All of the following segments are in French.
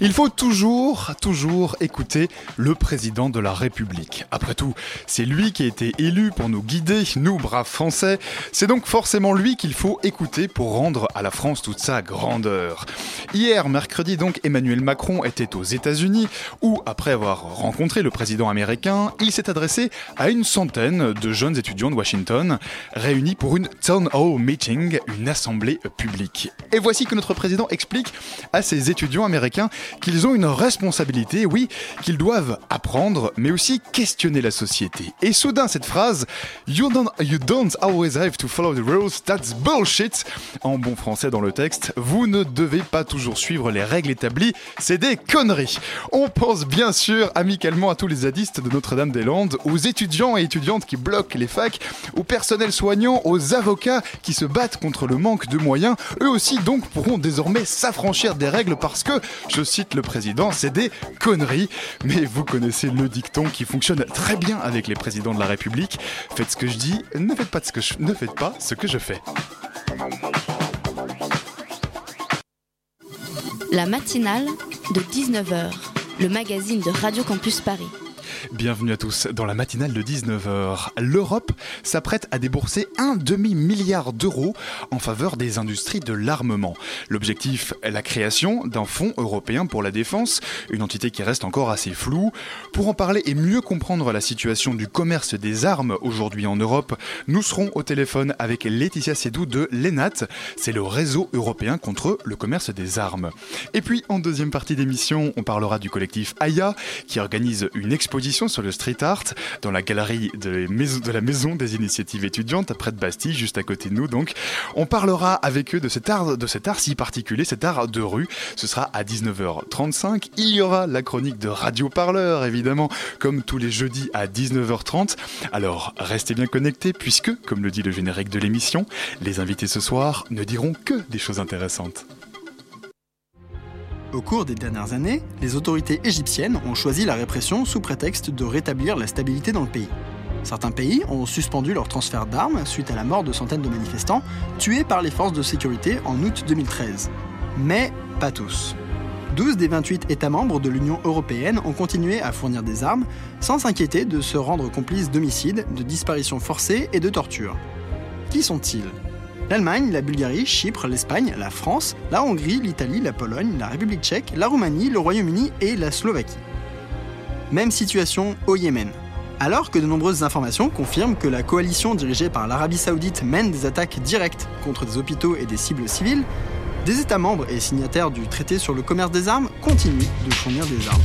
Il faut toujours, toujours écouter le président de la République. Après tout, c'est lui qui a été élu pour nous guider, nous braves Français. C'est donc forcément lui qu'il faut écouter pour rendre à la France toute sa grandeur. Hier, mercredi donc, Emmanuel Macron était aux États-Unis où, après avoir rencontré le président américain, il s'est adressé à une centaine de jeunes étudiants de Washington réunis pour une Town Hall Meeting, une assemblée publique. Et voici que notre président explique à ces étudiants américains qu'ils ont une responsabilité, oui, qu'ils doivent apprendre, mais aussi questionner la société. Et soudain, cette phrase You don't, always have to follow the rules, that's bullshit En bon français dans le texte, vous ne devez pas toujours suivre les règles établies, c'est des conneries On pense bien sûr amicalement à tous les zadistes de Notre-Dame-des-Landes, aux étudiants et étudiantes qui bloquent les facs, au personnel soignant, aux avocats qui se battent contre le manque de moyens. Eux aussi donc pourront désormais s'affranchir des règles parce que, je cite le président, c'est des conneries. Mais vous connaissez le dicton qui fonctionne très bien avec les présidents de la République. Faites ce que je dis, ne faites pas ce que je, ne faites pas ce que je fais. La matinale de 19h, le magazine de Radio Campus Paris. Bienvenue à tous dans la matinale de 19h. L'Europe s'apprête à débourser un demi-milliard d'euros en faveur des industries de l'armement. L'objectif est la création d'un fonds européen pour la défense, une entité qui reste encore assez floue. Pour en parler et mieux comprendre la situation du commerce des armes aujourd'hui en Europe, nous serons au téléphone avec Laetitia Sédou de l'ENAT, c'est le réseau européen contre le commerce des armes. Et puis en deuxième partie d'émission, on parlera du collectif AYA qui organise une exposition sur le street art dans la galerie de, la Maison des Initiatives Étudiantes près de Bastille, juste à côté de nous. Donc, on parlera avec eux de cet art, de cet art si particulier, cet art de rue. Ce sera à 19h35. Il y aura la chronique de Radio Parleur, évidemment, comme tous les jeudis à 19h30. Alors, restez bien connectés puisque, comme le dit le générique de l'émission, les invités ce soir ne diront que des choses intéressantes. Au cours des dernières années, les autorités égyptiennes ont choisi la répression sous prétexte de rétablir la stabilité dans le pays. Certains pays ont suspendu leur transfert d'armes suite à la mort de centaines de manifestants tués par les forces de sécurité en août 2013. Mais pas tous. 12 des 28 États membres de l'Union européenne ont continué à fournir des armes sans s'inquiéter de se rendre complices d'homicides, de disparitions forcées et de tortures. Qui sont-ils? L'Allemagne, la Bulgarie, Chypre, l'Espagne, la France, la Hongrie, l'Italie, la Pologne, la République tchèque, la Roumanie, le Royaume-Uni et la Slovaquie. Même situation au Yémen. Alors que de nombreuses informations confirment que la coalition dirigée par l'Arabie saoudite mène des attaques directes contre des hôpitaux et des cibles civiles, des États membres et signataires du traité sur le commerce des armes continuent de fournir des armes.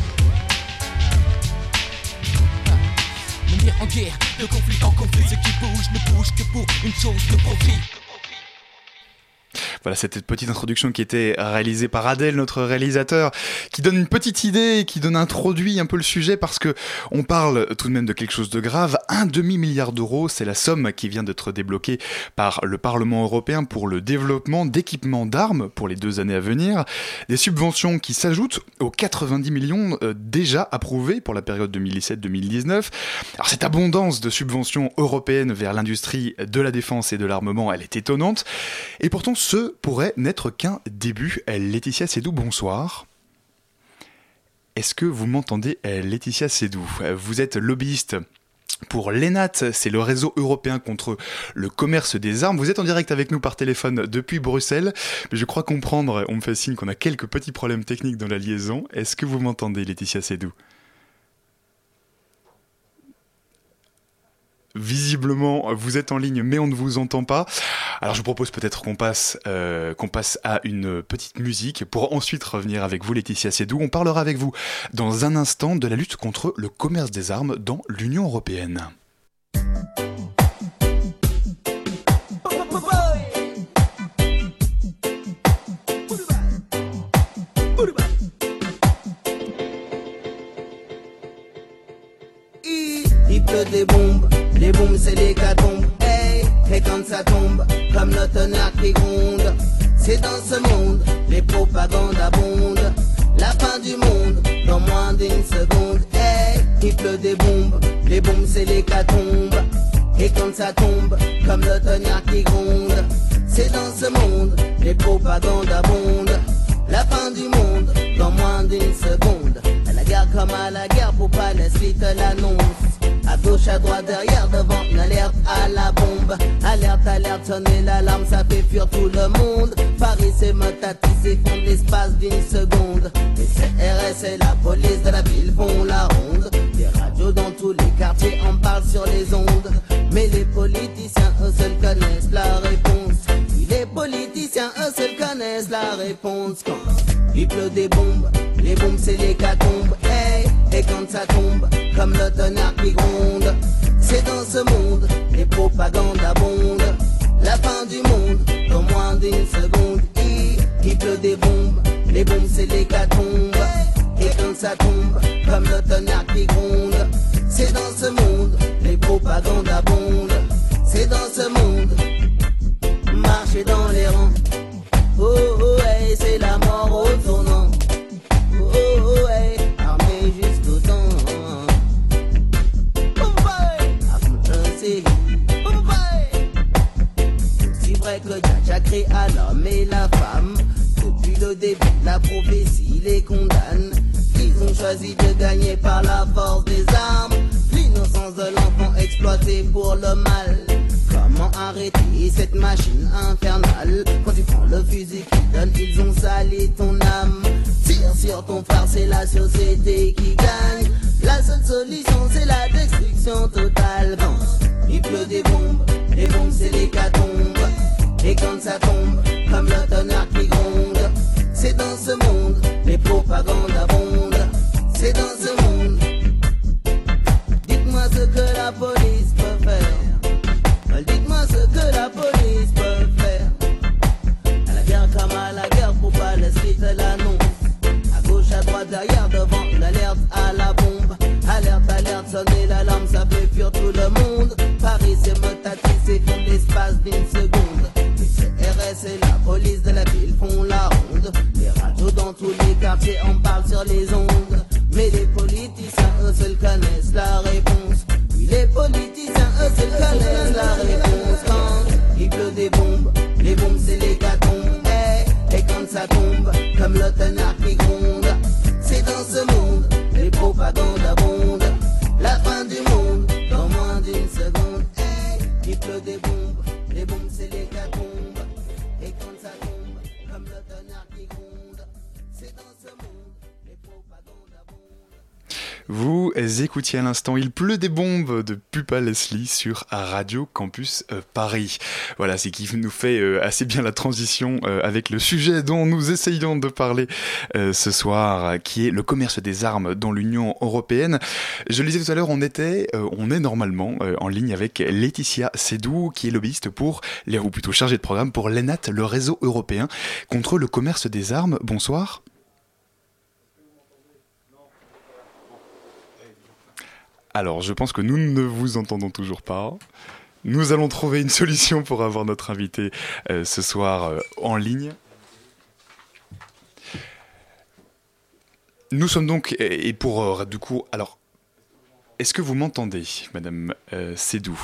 Conflit en conflit, ce qui bouge ne bouge que pour une chose, le profit. Voilà cette petite introduction qui était réalisée par Adèle, notre réalisateur, qui donne une petite idée, qui donne introduit un peu le sujet parce que on parle tout de même de quelque chose de grave. Un demi milliard d'euros, c'est la somme qui vient d'être débloquée par le Parlement européen pour le développement d'équipements d'armes pour les deux années à venir. Des subventions qui s'ajoutent aux 90 millions euh, déjà approuvés pour la période 2017-2019. Alors cette abondance de subventions européennes vers l'industrie de la défense et de l'armement, elle est étonnante. Et pourtant, ce pourrait n'être qu'un début. Euh, Laetitia Sédou, bonsoir. Est-ce que vous m'entendez, euh, Laetitia Sédou Euh, Vous êtes lobbyiste pour l'ENAT, c'est le réseau européen contre le commerce des armes. Vous êtes en direct avec nous par téléphone depuis Bruxelles, je crois comprendre, on me fait signe qu'on a quelques petits problèmes techniques dans la liaison. Est-ce que vous m'entendez, Laetitia Sédou visiblement euh, vous êtes en ligne mais on ne vous entend pas. Alors je vous propose peut-être qu'on passe, euh, qu'on passe à une petite musique pour ensuite revenir avec vous Laetitia Sédou. On parlera avec vous dans un instant de la lutte contre le commerce des armes dans l'Union européenne les bombes, c'est l'hécatombe. Hey, et quand ça tombe, comme l'automne qui gronde, c'est dans ce monde, les propagandes abondent. La fin du monde, dans moins d'une seconde. Hey, il pleut des bombes, les bombes, c'est l'hécatombe. Et quand ça tombe, comme l'automne qui gronde, c'est dans ce monde, les propagandes abondent. La fin du monde, dans moins d'une seconde. À la guerre comme à la guerre, pour pas la suite l'annonce. À gauche, à droite, derrière, devant, une alerte à la bombe. Alerte, alerte, sonner l'alarme, ça fait fuir tout le monde. Paris, c'est Motati, s'effondre l'espace d'une seconde. Les CRS et la police de la ville font la ronde. Des radios dans tous les quartiers en parlent sur les ondes. Mais les politiciens, eux seuls connaissent la réponse. Les politiciens, eux seuls connaissent la réponse. Quand il pleut des bombes, les bombes c'est les catombes. Et quand ça tombe, comme le tonnerre qui gronde, c'est dans ce monde, les propagandes abondent. La fin du monde, dans moins d'une seconde, il pleut des bombes, les bombes c'est les catombes. Et quand ça tombe, comme le tonnerre qui gronde, c'est dans ce monde, les propagandes abondent. C'est dans ce monde, marcher dans les rangs. Oh oh l'homme et la femme. Depuis le début, la prophétie les condamne. Ils ont choisi de gagner par la force des armes. L'innocence de l'enfant exploité pour le mal. Comment arrêter cette machine infernale? Quand tu prends le fusil qui donne, ils ont sali ton âme. Tire sur ton frère, c'est la société qui gagne. La seule solution, c'est la destruction totale. Il pleut des bombes, les bombes, c'est l'hécatombe. Et quand ça tombe, comme le tonnerre qui gronde, c'est dans ce monde, les propagandes abondent. C'est dans ce monde. Dites-moi ce que la police peut faire. Dites-moi ce que la police peut faire. À la guerre comme à la guerre, pour pas laisser te l'annonce. À gauche, à droite, derrière, devant, une alerte à la bombe. Alerte, alerte, sonner l'alarme, ça fait fuir tout le monde. Paris, c'est Motati, c'est l'espace d'une seconde. Quartiers en parlent sur les ondes. Mais les politiciens, eux seuls connaissent la réponse. Oui, les politiciens, eux seuls connaissent la réponse. Quand il pleut des bombes, les bombes c'est les catombes. Hey, et quand ça tombe, comme le Vous écoutiez à l'instant Il pleut des bombes de Pupa Leslie sur Radio Campus euh, Paris. Voilà, c'est qui nous fait euh, assez bien la transition euh, avec le sujet dont nous essayons de parler ce soir, qui est le commerce des armes dans l'Union européenne. Je le disais tout à l'heure, on était, on est normalement en ligne avec Laetitia Sédou, qui est lobbyiste pour, ou plutôt chargée de programme pour l'ENAT, le réseau européen contre le commerce des armes. Bonsoir. Alors, je pense que nous ne vous entendons toujours pas. Nous allons trouver une solution pour avoir notre invité euh, ce soir euh, en ligne. Nous sommes donc, et pour euh, du coup, alors, est-ce que vous m'entendez, Madame Sédou?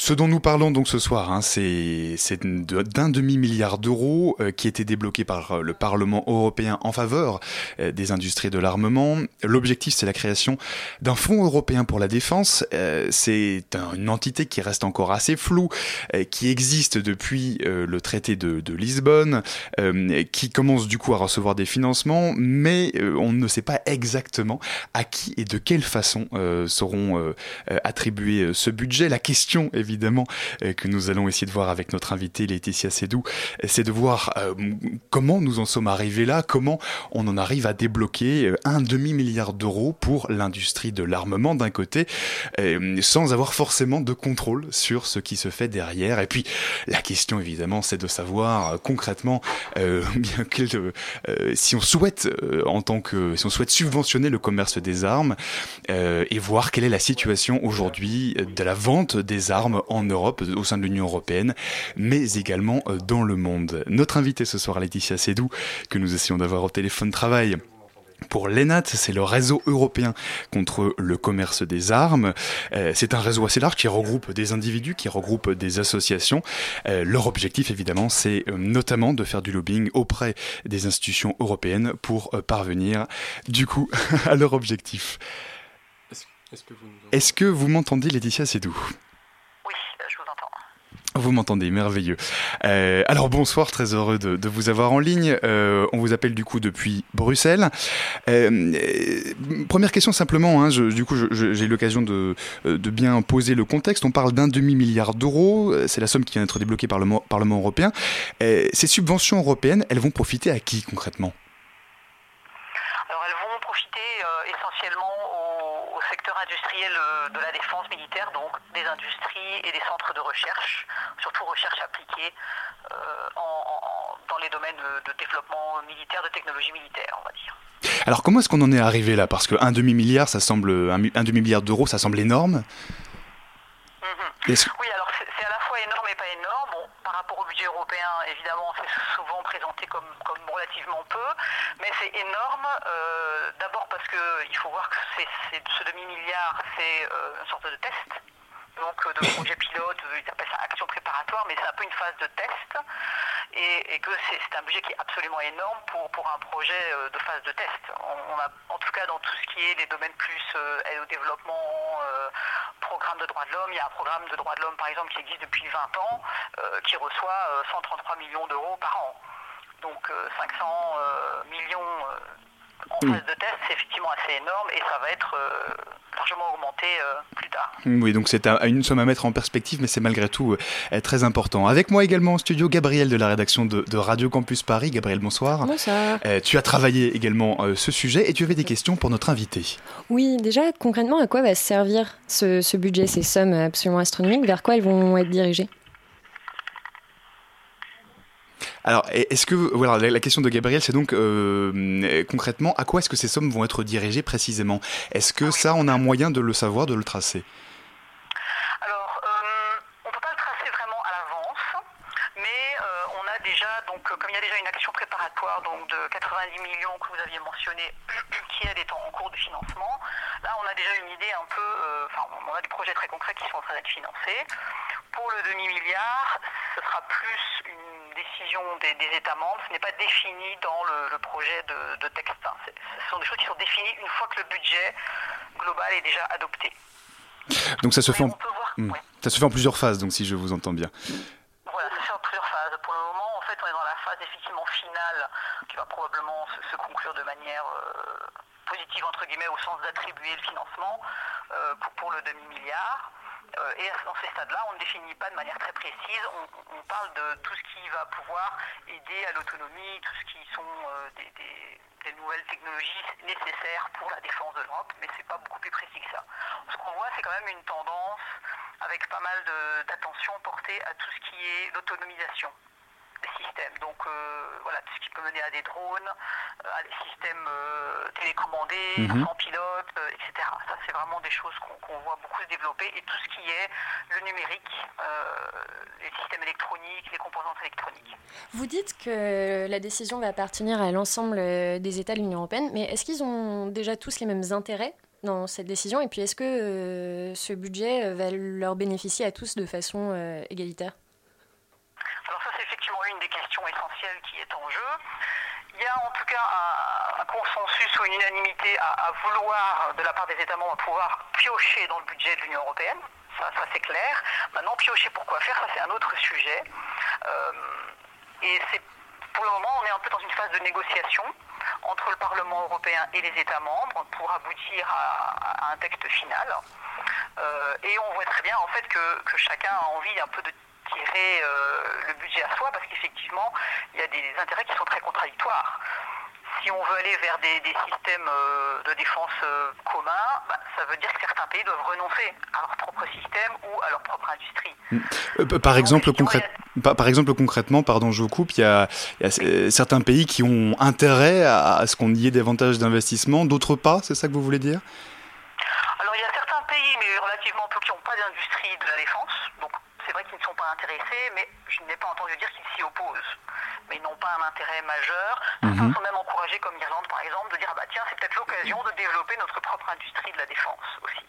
Ce dont nous parlons donc ce soir, hein, c'est d'un demi-milliard d'euros euh, qui était débloqué par euh, le Parlement européen en faveur euh, des industries de l'armement. L'objectif, c'est la création d'un fonds européen pour la défense. Euh, c'est un- une entité qui reste encore assez floue, qui existe depuis le traité de, Lisbonne, qui commence du coup à recevoir des financements, mais on ne sait pas exactement à qui et de quelle façon seront attribués ce budget. La question, évidemment, euh, que nous allons essayer de voir avec notre invité Laetitia Sédou, euh, c'est de voir euh, comment nous en sommes arrivés là, comment on en arrive à débloquer un demi-milliard d'euros pour l'industrie de l'armement d'un côté, sans avoir forcément de contrôle sur ce qui se fait derrière. Et puis, la question, évidemment, c'est de savoir concrètement si on souhaite, en tant que, si on souhaite subventionner le commerce des armes, et voir quelle est la situation aujourd'hui de la vente des armes en Europe, au sein de l'Union européenne, mais également dans le monde. Notre invité ce soir, Laetitia Sédou, que nous essayons d'avoir au téléphone travail pour l'ENAT, c'est le réseau européen contre le commerce des armes. Euh, c'est un réseau assez large qui regroupe des individus, qui regroupe des associations. Euh, leur objectif, évidemment, c'est euh, notamment de faire du lobbying auprès des institutions européennes pour parvenir, du coup, à leur objectif. Est-ce que vous m'entendez, Laetitia Sédou vous m'entendez, merveilleux. Euh, alors bonsoir, très heureux de, vous avoir en ligne. Euh, on vous appelle du coup depuis Bruxelles. Euh, première question simplement, hein, du coup j'ai l'occasion de, de, bien poser le contexte. On parle d'un demi-milliard d'euros, c'est la somme qui vient d'être débloquée par le Parlement européen. ces subventions européennes, elles vont profiter à qui concrètement Alors elles vont profiter essentiellement au industriel de la défense militaire, donc des industries et des centres de recherche, surtout recherche appliquée euh, dans les domaines de développement militaire, de technologie militaire, on va dire. Alors comment est-ce qu'on en est arrivé là? Parce qu'un demi-milliard, ça semble un, demi-milliard d'euros, ça semble énorme. Mhm. Oui, alors c'est à la fois énorme et pas énorme. Bon, par rapport au budget européen, évidemment, c'est souvent présenté comme, comme, relativement peu, mais c'est énorme. Euh, d'abord parce qu'il faut voir que ce demi-milliard, c'est euh, une sorte de test donc euh, de projet pilote, euh, ils appellent ça action préparatoire, mais c'est un peu une phase de test, et, que c'est un budget qui est absolument énorme pour, pour un projet euh, de phase de test. On, a, en tout cas, dans tout ce qui est les domaines plus aide au développement, programme de droits de l'homme, il y a un programme de droits de l'homme, par exemple, qui existe depuis 20 ans, qui reçoit 133 millions d'euros par an. Donc 500 millions en phase de test, c'est effectivement assez énorme et ça va être largement augmenté euh, plus tard. Oui, donc c'est une somme à mettre en perspective, mais c'est malgré tout euh, très important. Avec moi également en studio, Gabriel de la rédaction de, Radio Campus Paris. Gabriel, bonsoir. Bonsoir. Euh, tu as travaillé également ce sujet et tu avais des questions pour notre invité. Oui, déjà, concrètement, à quoi va servir ce, ce budget, ces sommes absolument astronomiques? Vers quoi elles vont être dirigées? Alors, est-ce que voilà, la question de Gabriel, c'est donc euh, concrètement à quoi est-ce que ces sommes vont être dirigées précisément? Est-ce que ça, on a un moyen de le savoir, de le tracer? Alors, euh, on ne peut pas le tracer vraiment à l'avance, mais euh, on a déjà, donc, comme il y a déjà une action préparatoire donc, de 90 millions que vous aviez mentionné, qui elle est en cours de financement, là, on a déjà une idée un peu, enfin, on a des projets très concrets qui sont en train d'être financés. Pour le demi-milliard, ce sera plus une décision des, États membres, ce n'est pas défini dans le, projet de, texte. Hein. Ce sont des choses qui sont définies une fois que le budget global est déjà adopté. Donc ça se, fait en... Hmm. ça se fait en plusieurs phases, donc si je vous entends bien. Voilà, ça se fait en plusieurs phases. Pour le moment, en fait, on est dans la phase effectivement finale qui va probablement se, conclure de manière euh, positive, entre guillemets, au sens d'attribuer le financement euh, pour, le demi-milliard. Euh, et dans ces stades-là, on ne définit pas de manière très précise. On, parle de tout ce qui va pouvoir aider à l'autonomie, tout ce qui sont euh, des, nouvelles technologies nécessaires pour la défense de l'Europe, mais ce n'est pas beaucoup plus précis que ça. Ce qu'on voit, c'est quand même une tendance avec pas mal d'attention portée à tout ce qui est l'autonomisation des systèmes. Donc euh, voilà, tout ce qui peut mener à des drones, à des systèmes télécommandés, mhm. sans pilote, etc. Ça, c'est vraiment des choses qu'on voit beaucoup se développer. Et tout ce qui est le numérique, les systèmes électroniques, les composantes électroniques. Vous dites que la décision va appartenir à l'ensemble des États de l'Union européenne, mais est-ce qu'ils ont déjà tous les mêmes intérêts dans cette décision? Et puis, est-ce que ce budget va leur bénéficier à tous de façon égalitaire? Alors ça, c'est effectivement une des questions essentielles qui est en jeu il y a en tout cas un, consensus ou une unanimité à, vouloir, de la part des États membres, pouvoir piocher dans le budget de l'Union européenne. Ça, ça c'est clair. Maintenant, piocher pour quoi faire, ça c'est un autre sujet. Euh, et c'est pour le moment, on est un peu dans une phase de négociation entre le Parlement européen et les États membres pour aboutir à, un texte final. Euh, et on voit très bien en fait que, que chacun a envie un peu de tirer euh, le budget à soi parce qu'effectivement, il y a des intérêts qui sont très contradictoires. Si on veut aller vers des, systèmes euh, de défense communs, bah, ça veut dire que certains pays doivent renoncer à leur propre système ou à leur propre industrie. Hmm. Par exemple, par, exemple, concrètement, pardon, je vous coupe, il y a, certains pays qui ont intérêt à, à ce qu'on y ait davantage d'investissements, d'autres pas, c'est ça que vous voulez dire? Alors il y a certains pays, mais relativement peu, qui n'ont pas d'industrie de la défense, donc intéressés, mais je n'ai pas entendu dire qu'ils s'y opposent. Mais ils n'ont pas un intérêt majeur. Mhm. Certains sont même encouragés, comme l'Irlande par exemple, de dire ah bah tiens, c'est peut-être l'occasion de développer notre propre industrie de la défense aussi.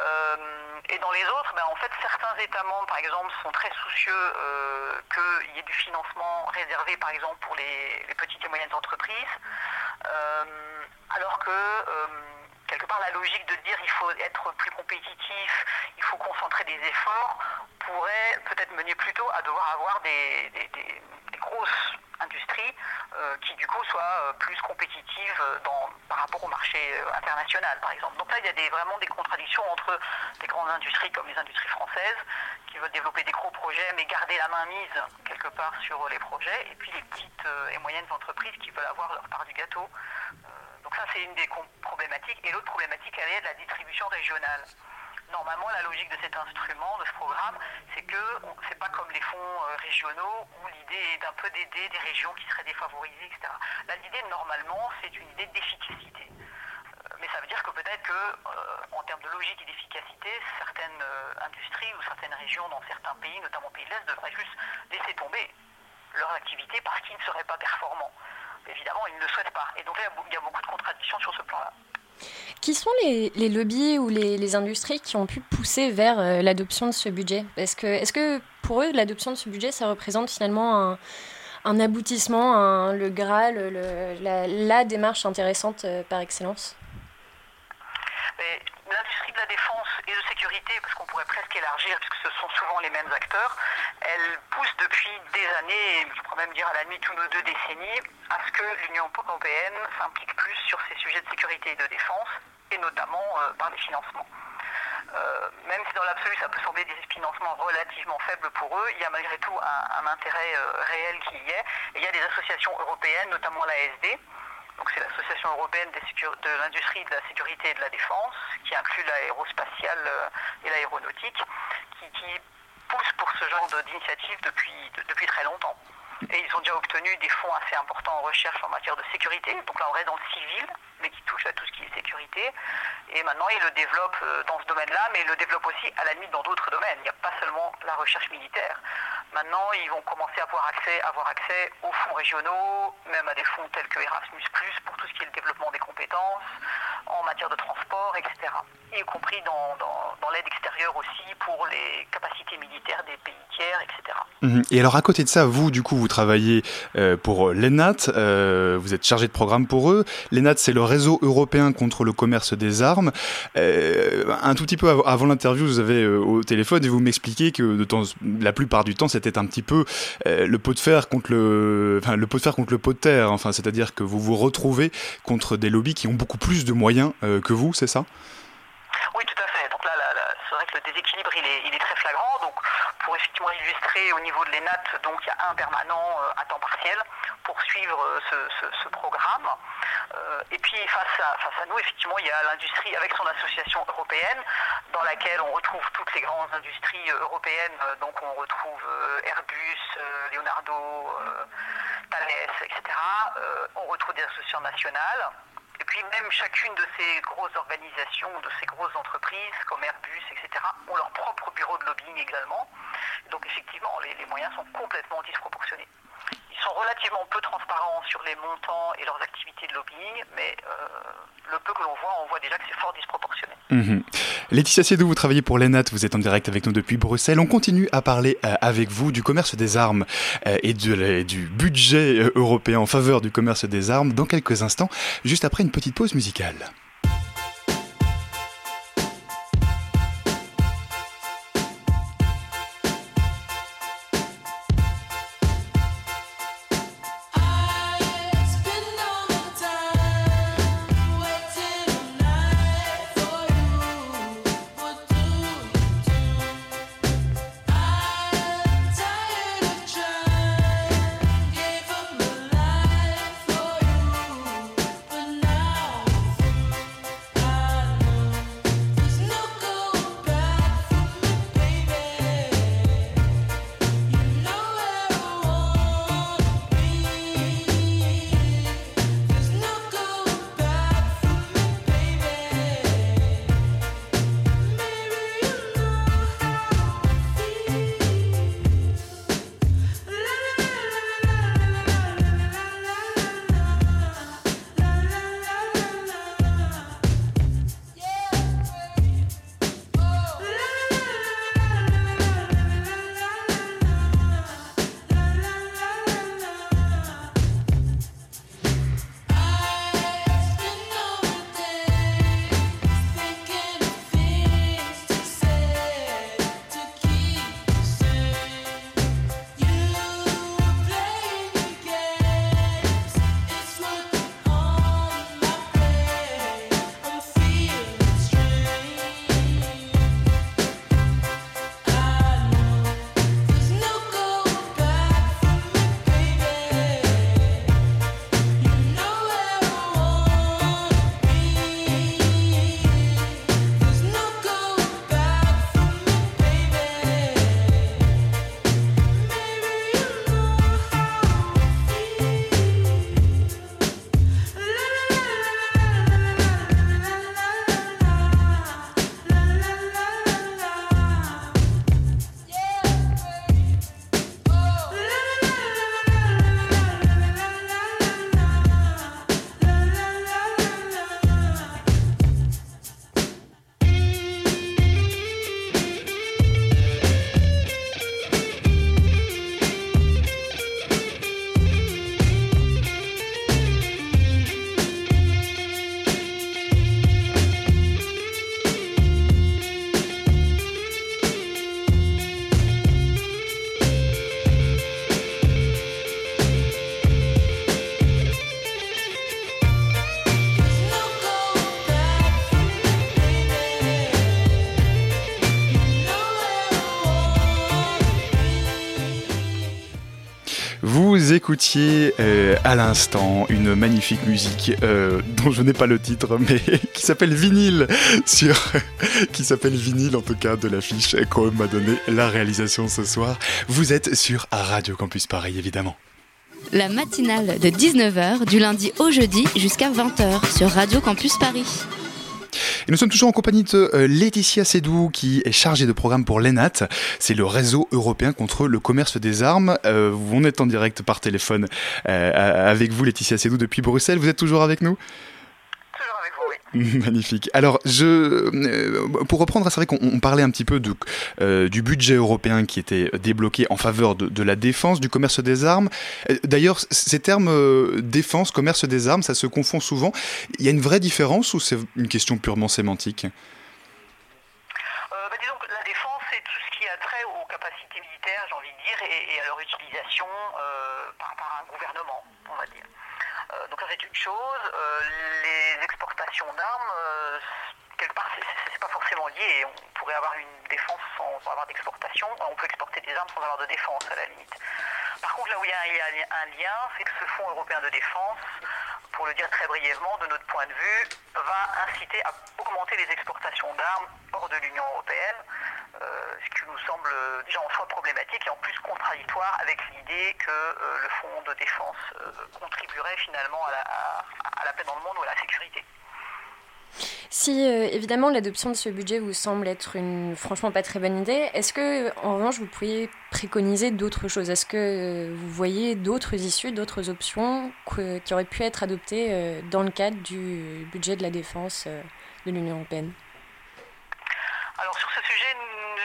Euh, et dans les autres, ben, en fait, certains États membres, par exemple, sont très soucieux euh, qu'il y ait du financement réservé, par exemple, pour les, petites et moyennes entreprises, euh, alors que quelque part la logique de dire il faut être plus compétitif, il faut concentrer des efforts, pourrait peut-être mener plutôt à devoir avoir des grosses industries euh, qui du coup soient euh, plus compétitives euh, dans- par rapport au marché international par exemple. Donc là il y a des- vraiment des contradictions entre des grandes industries comme les industries françaises qui veulent développer des gros projets mais garder la main mise quelque part sur les projets et puis les petites et moyennes entreprises qui veulent avoir leur part du gâteau. Donc ça c'est une des problématiques et l'autre problématique elle est de la distribution régionale. Normalement, la logique de cet instrument, de ce programme, c'est que c'est pas comme les fonds euh, régionaux où l'idée est d'un peu d'aider des régions qui seraient défavorisées, etc. Là, l'idée, normalement, c'est une idée d'efficacité. Euh, Mais ça veut dire que peut-être que, euh, en termes de logique et d'efficacité, certaines industries ou certaines régions dans certains pays, notamment pays de l'Est, devraient juste laisser tomber leur activité parce qu'ils ne seraient pas performants. Évidemment, ils ne le souhaitent pas. Et donc là, il y a beaucoup de contradictions sur ce plan-là. Qui sont les, les lobbies ou les, les industries qui ont pu pousser vers euh, l'adoption de ce budget? Est-ce que, est que pour eux, l'adoption de ce budget, ça représente finalement un, un aboutissement, un- le Graal, le- la, démarche intéressante euh, par excellence? Mais l'industrie de la défense et de sécurité, parce qu'on presque élargir, puisque ce sont souvent les mêmes acteurs, elle pousse depuis des années, je pourrais même dire à la limite une ou deux décennies, à ce que l'Union européenne s'implique plus sur ces sujets de sécurité et de défense, et notamment euh, par des financements. Euh, même si dans l'absolu ça peut sembler des financements relativement faibles pour eux, il y a malgré tout un, intérêt euh, réel qui y est. Il y a des associations européennes, notamment l'ASD, c'est l'Association européenne de l'industrie de la sécurité et de la défense, qui inclut l'aérospatiale euh, et l'aéronautique, qui, pousse pour ce genre d'initiative depuis, de- depuis très longtemps. Et ils ont déjà obtenu des fonds assez importants en recherche en matière de sécurité. Donc là, on reste dans le civil, mais qui touche à tout ce qui est sécurité. Et maintenant, ils le développent euh, dans ce domaine-là, mais ils le développent aussi à la limite dans d'autres domaines. Il n'y a pas seulement la recherche militaire. Maintenant, ils vont commencer à avoir accès, avoir accès aux fonds régionaux, même à des fonds tels que Erasmus, pour tout ce qui est le développement des compétences, en matière de transport, etc. Y compris dans, dans- l'aide extérieure aussi pour les capacités militaires des pays tiers, etc. Mhm. Et alors à côté de ça, vous du coup vous travaillez euh, pour l'ENAT, euh, vous êtes chargé de programme pour eux. L'ENAT c'est le réseau européen contre le commerce des armes. Euh, un tout petit peu av- avant l'interview, vous avez euh, au téléphone et vous m'expliquez que de temps, la plupart du temps c'était un petit peu euh, le pot de fer contre le, enfin, le pot de fer contre le pot de terre. Enfin, c'est-à-dire que vous vous retrouvez contre des lobbies qui ont beaucoup plus de moyens euh, que vous, c'est ça Oui, tout à fait. Donc là, là, là, c'est vrai que le déséquilibre, il est, très flagrant. Donc, pour effectivement illustrer au niveau de l'ENAT, donc il y a un permanent euh, à temps partiel pour suivre euh, ce, programme. Euh, et puis, face à, face à nous, effectivement, il y a l'industrie avec son association européenne, dans laquelle on retrouve toutes les grandes industries euh, européennes. Euh, Donc, on retrouve euh, Airbus, euh, Leonardo, euh, Thales, etc. Euh, on retrouve des associations nationales. Puis même chacune de ces grosses organisations, de ces grosses entreprises comme Airbus, etc., ont leur propre bureau de lobbying également. Donc effectivement, les, les moyens sont complètement disproportionnés. Ils sont relativement peu transparents sur les montants et leurs activités de lobbying, mais euh, le peu que l'on voit, on voit déjà que c'est fort disproportionné. Mhm. Laetitia Siedou, vous travaillez pour l'ENAT, vous êtes en direct avec nous depuis Bruxelles. On continue à parler euh, avec vous du commerce des armes euh, et du budget européen en faveur du commerce des armes dans quelques instants, juste après une petite pause musicale. Vous écoutiez euh, à l'instant une magnifique musique euh, dont je n'ai pas le titre, mais qui s'appelle Vinyle, sur, qui s'appelle Vinyle en tout cas de l'affiche qu'on m'a donné la réalisation ce soir. Vous êtes sur Radio Campus Paris évidemment. La matinale de 19h du lundi au jeudi jusqu'à 20h sur Radio Campus Paris. Et nous sommes toujours en compagnie de euh, Laetitia Sédou qui est chargée de programme pour l'ENAT. C'est le réseau européen contre le commerce des armes. Euh, on est en direct par téléphone euh, avec vous Laetitia Sédou depuis Bruxelles. Vous êtes toujours avec nous? Magnifique. Alors, je, euh, pour reprendre, c'est vrai qu'on parlait un petit peu euh, du budget européen qui était débloqué en faveur de, de la défense, du commerce des armes. Euh, d'ailleurs, ces termes défense, commerce des armes, ça se confond souvent. Il y a une vraie différence ou c'est une question purement sémantique bah, disons que La défense, c'est tout ce qui a trait aux capacités militaires, j'ai envie de dire, et, et à leur utilisation par, par un gouvernement, on va dire. Euh, donc ça c'est une chose. Euh, les exportations d'armes, euh, quelque part, c'est pas forcément lié. On pourrait avoir une défense sans avoir d'exportation. On peut exporter des armes sans avoir de défense, à la limite. Par contre, là où il y a un lien, c'est que ce Fonds européen de défense, pour le dire très brièvement, de notre point de vue, va inciter à augmenter les exportations d'armes hors de l'Union européenne. Euh, ce qui nous semble déjà en soi problématique et en plus contradictoire avec l'idée que euh, le fonds de défense euh, contribuerait finalement à la, à, la, paix dans le monde ou à la sécurité. Si évidemment l'adoption de ce budget vous semble être une franchement pas très bonne idée, est-ce que en revanche vous pourriez préconiser d'autres choses? Est-ce que vous voyez d'autres issues, d'autres options qui auraient pu être adoptées dans le cadre du budget de la défense de l'Union européenne? Alors sur ce sujet,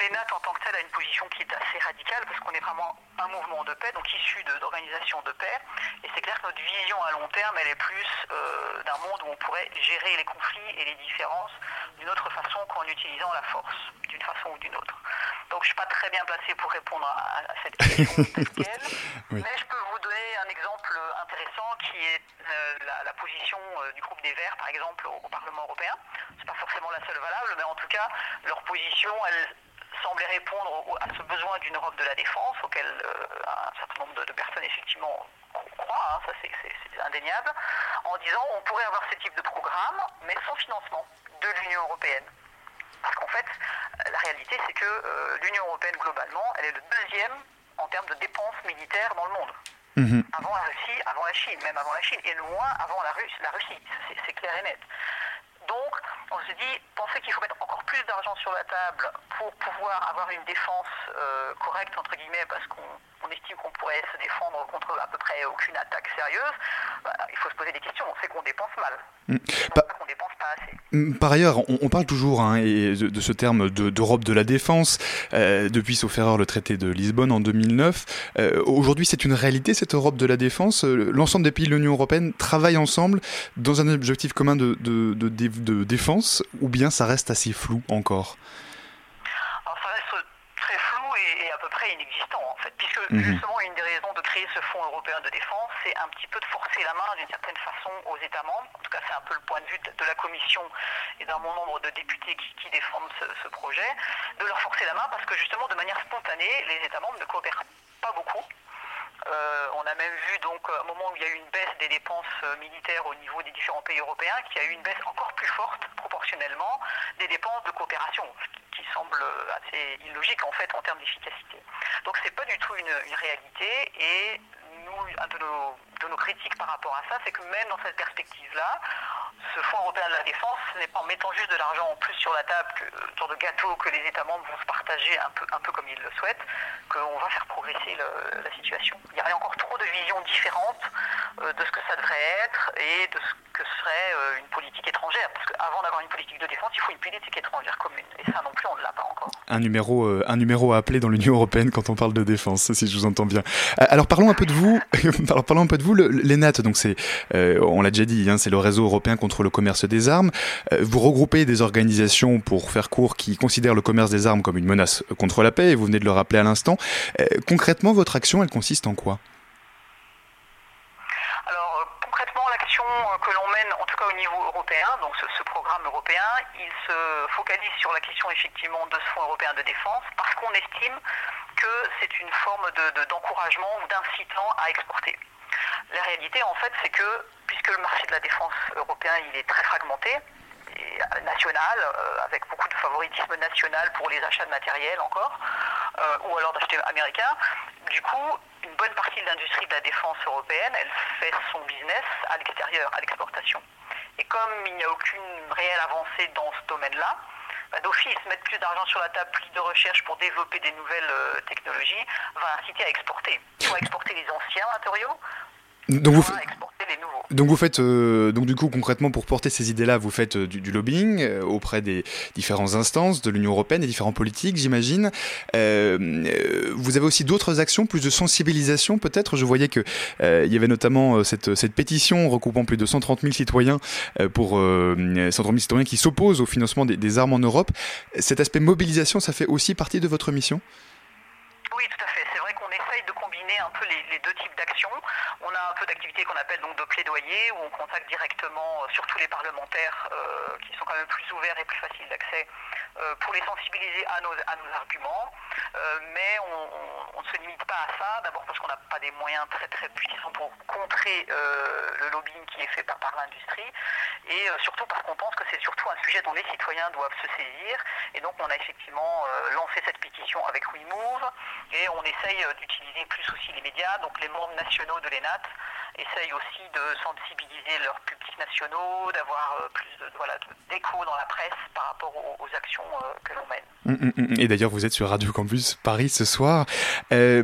l'ENAT en tant que telle a une position qui est assez radicale parce qu'on est vraiment un mouvement de paix, donc issu d'organisations de, paix. Et c'est clair que notre vision à long terme, elle est plus euh, d'un monde où on pourrait gérer les conflits et les différences d'une autre façon qu'en utilisant la force, d'une façon ou d'une autre. Donc je ne suis pas très bien placé pour répondre à, cette question mais je peux vous donner un exemple intéressant qui est euh, la, position euh, du groupe des Verts, par exemple, au, au Parlement européen. Ce n'est pas forcément la seule valable, mais en tout cas, leur position, elle semblait répondre à ce besoin d'une Europe de la défense auquel euh, un certain nombre de, personnes effectivement croient, hein, ça c'est indéniable, en disant on pourrait avoir ce type de programme, mais sans financement de l'Union européenne. Parce qu'en fait, la réalité c'est que euh, l'Union européenne globalement, elle est le deuxième en termes de dépenses militaires dans le monde. Mhm. Avant la Russie, avant la Chine, même avant la Chine, et loin avant la, Russie, la Russie, c'est clair et net. Donc, on se dit, penser qu'il faut mettre encore plus d'argent sur la table pour pouvoir avoir une défense euh, correcte, entre guillemets, parce qu'on estime qu'on pourrait se défendre contre à peu près aucune attaque sérieuse, bah, il faut se poser des questions. On sait qu'on dépense mal. Mm. Mm, par ailleurs, on, parle toujours hein, de, ce terme d'Europe de, la défense, euh, depuis, sauf erreur, le traité de Lisbonne en 2009. Euh, aujourd'hui, c'est une réalité, cette Europe de la défense. L'ensemble des pays de l'Union européenne travaillent ensemble dans un objectif commun de défense, ou bien ça reste assez flou encore Alors ça reste très flou inexistant en fait, puisque mhm. justement une des raisons de créer ce fonds européen de défense, c'est un petit peu de forcer la main d'une certaine façon aux États membres. En tout cas, c'est un peu le point de vue de, la Commission et d'un bon nombre de députés qui, défendent ce, projet, de leur forcer la main parce que justement, de manière spontanée, les États membres ne coopèrent pas beaucoup. Euh, on a même vu donc à un moment où il y a eu une baisse des dépenses euh, militaires au niveau des différents pays européens, qu'il y a eu une baisse encore plus forte proportionnellement des dépenses de coopération, ce qui semble assez illogique en fait en termes d'efficacité. Donc c'est pas du tout une, réalité et nous, un de nos, de nos critiques par rapport à ça, c'est que même dans cette perspective-là, ce Fonds européen de la défense, ce n'est pas en mettant juste de l'argent en plus sur la table, que, sorte de gâteau que les États membres vont se partager un peu, un peu comme ils le souhaitent, qu'on va faire progresser la situation. Il y a encore trop de visions différentes euh, de ce que ça devrait être et de ce que serait euh, une politique étrangère. Parce qu'avant d'avoir une politique de défense, il faut une politique étrangère commune. Et ça non plus, on ne l'a pas encore. Un numéro, euh, un numéro à appeler dans l'Union européenne quand on parle de défense, si je vous entends bien. Alors parlons un peu de vous. Alors parlons un peu de vous. L'ENAT, donc c'est, on l'a déjà dit, hein, c'est le réseau européen contre le commerce des armes. Euh, vous regroupez des organisations, pour faire court, qui considèrent le commerce des armes comme une menace contre la paix, et vous venez de le rappeler à l'instant. Euh, concrètement, votre action, elle consiste en quoi? Alors, euh, concrètement, l'action que l'on mène, en tout cas au niveau européen, donc ce, programme européen, il se focalise sur la question effectivement de ce fonds européen de défense parce qu'on estime que c'est une forme d'encouragement ou d'incitant à exporter. La réalité, en fait, c'est que puisque le marché de la défense européen il est très fragmenté, euh, national, euh, avec beaucoup de favoritisme national pour les achats de matériel encore, euh, ou alors d'acheter américain, du coup, une bonne partie de l'industrie de la défense européenne, elle fait son business à l'extérieur, à l'exportation. Et comme il n'y a aucune réelle avancée dans ce domaine-là, bah, d'office, mettre plus d'argent sur la table, plus de recherche pour développer des nouvelles technologies, va inciter à exporter. Soit exporter les anciens matériaux, donc vous, donc vous faites, euh, donc du coup concrètement pour porter ces idées-là, vous faites euh, du, lobbying euh, auprès des différentes instances de l'Union européenne, des différents politiques, j'imagine. vous avez aussi d'autres actions, plus de sensibilisation peut-être? Je voyais que il y avait notamment cette, cette pétition recoupant plus de 130 000 citoyens pour 130 000 citoyens qui s'opposent au financement des, des armes en Europe. Cet aspect mobilisation, ça fait aussi partie de votre mission? Oui, tout à fait. C'est vrai qu'on essaye de combiner un peu les, les deux types d'actions. On a un peu d'activités qu'on appelle donc de plaidoyer, où on contacte directement euh, surtout les parlementaires euh, qui sont quand même plus ouverts et plus faciles d'accès pour les sensibiliser à nos, à nos arguments. mais on, ne se limite pas à ça, d'abord parce qu'on n'a pas des moyens très très puissants pour contrer le lobbying qui est fait par, par l'industrie, et surtout parce qu'on pense que c'est surtout un sujet dont les citoyens doivent se saisir. Et donc on a effectivement lancé cette pétition avec WeMove, et on essaye d'utiliser plus aussi les médias, donc les membres nationaux de l'ENAT essayent aussi de sensibiliser leurs publics nationaux, d'avoir euh, plus de, voilà, d'écho dans la presse par rapport aux, actions euh, que l'on mène. Hum, hum, hum. Et d'ailleurs, vous êtes sur Radio Campus Paris ce soir. Euh,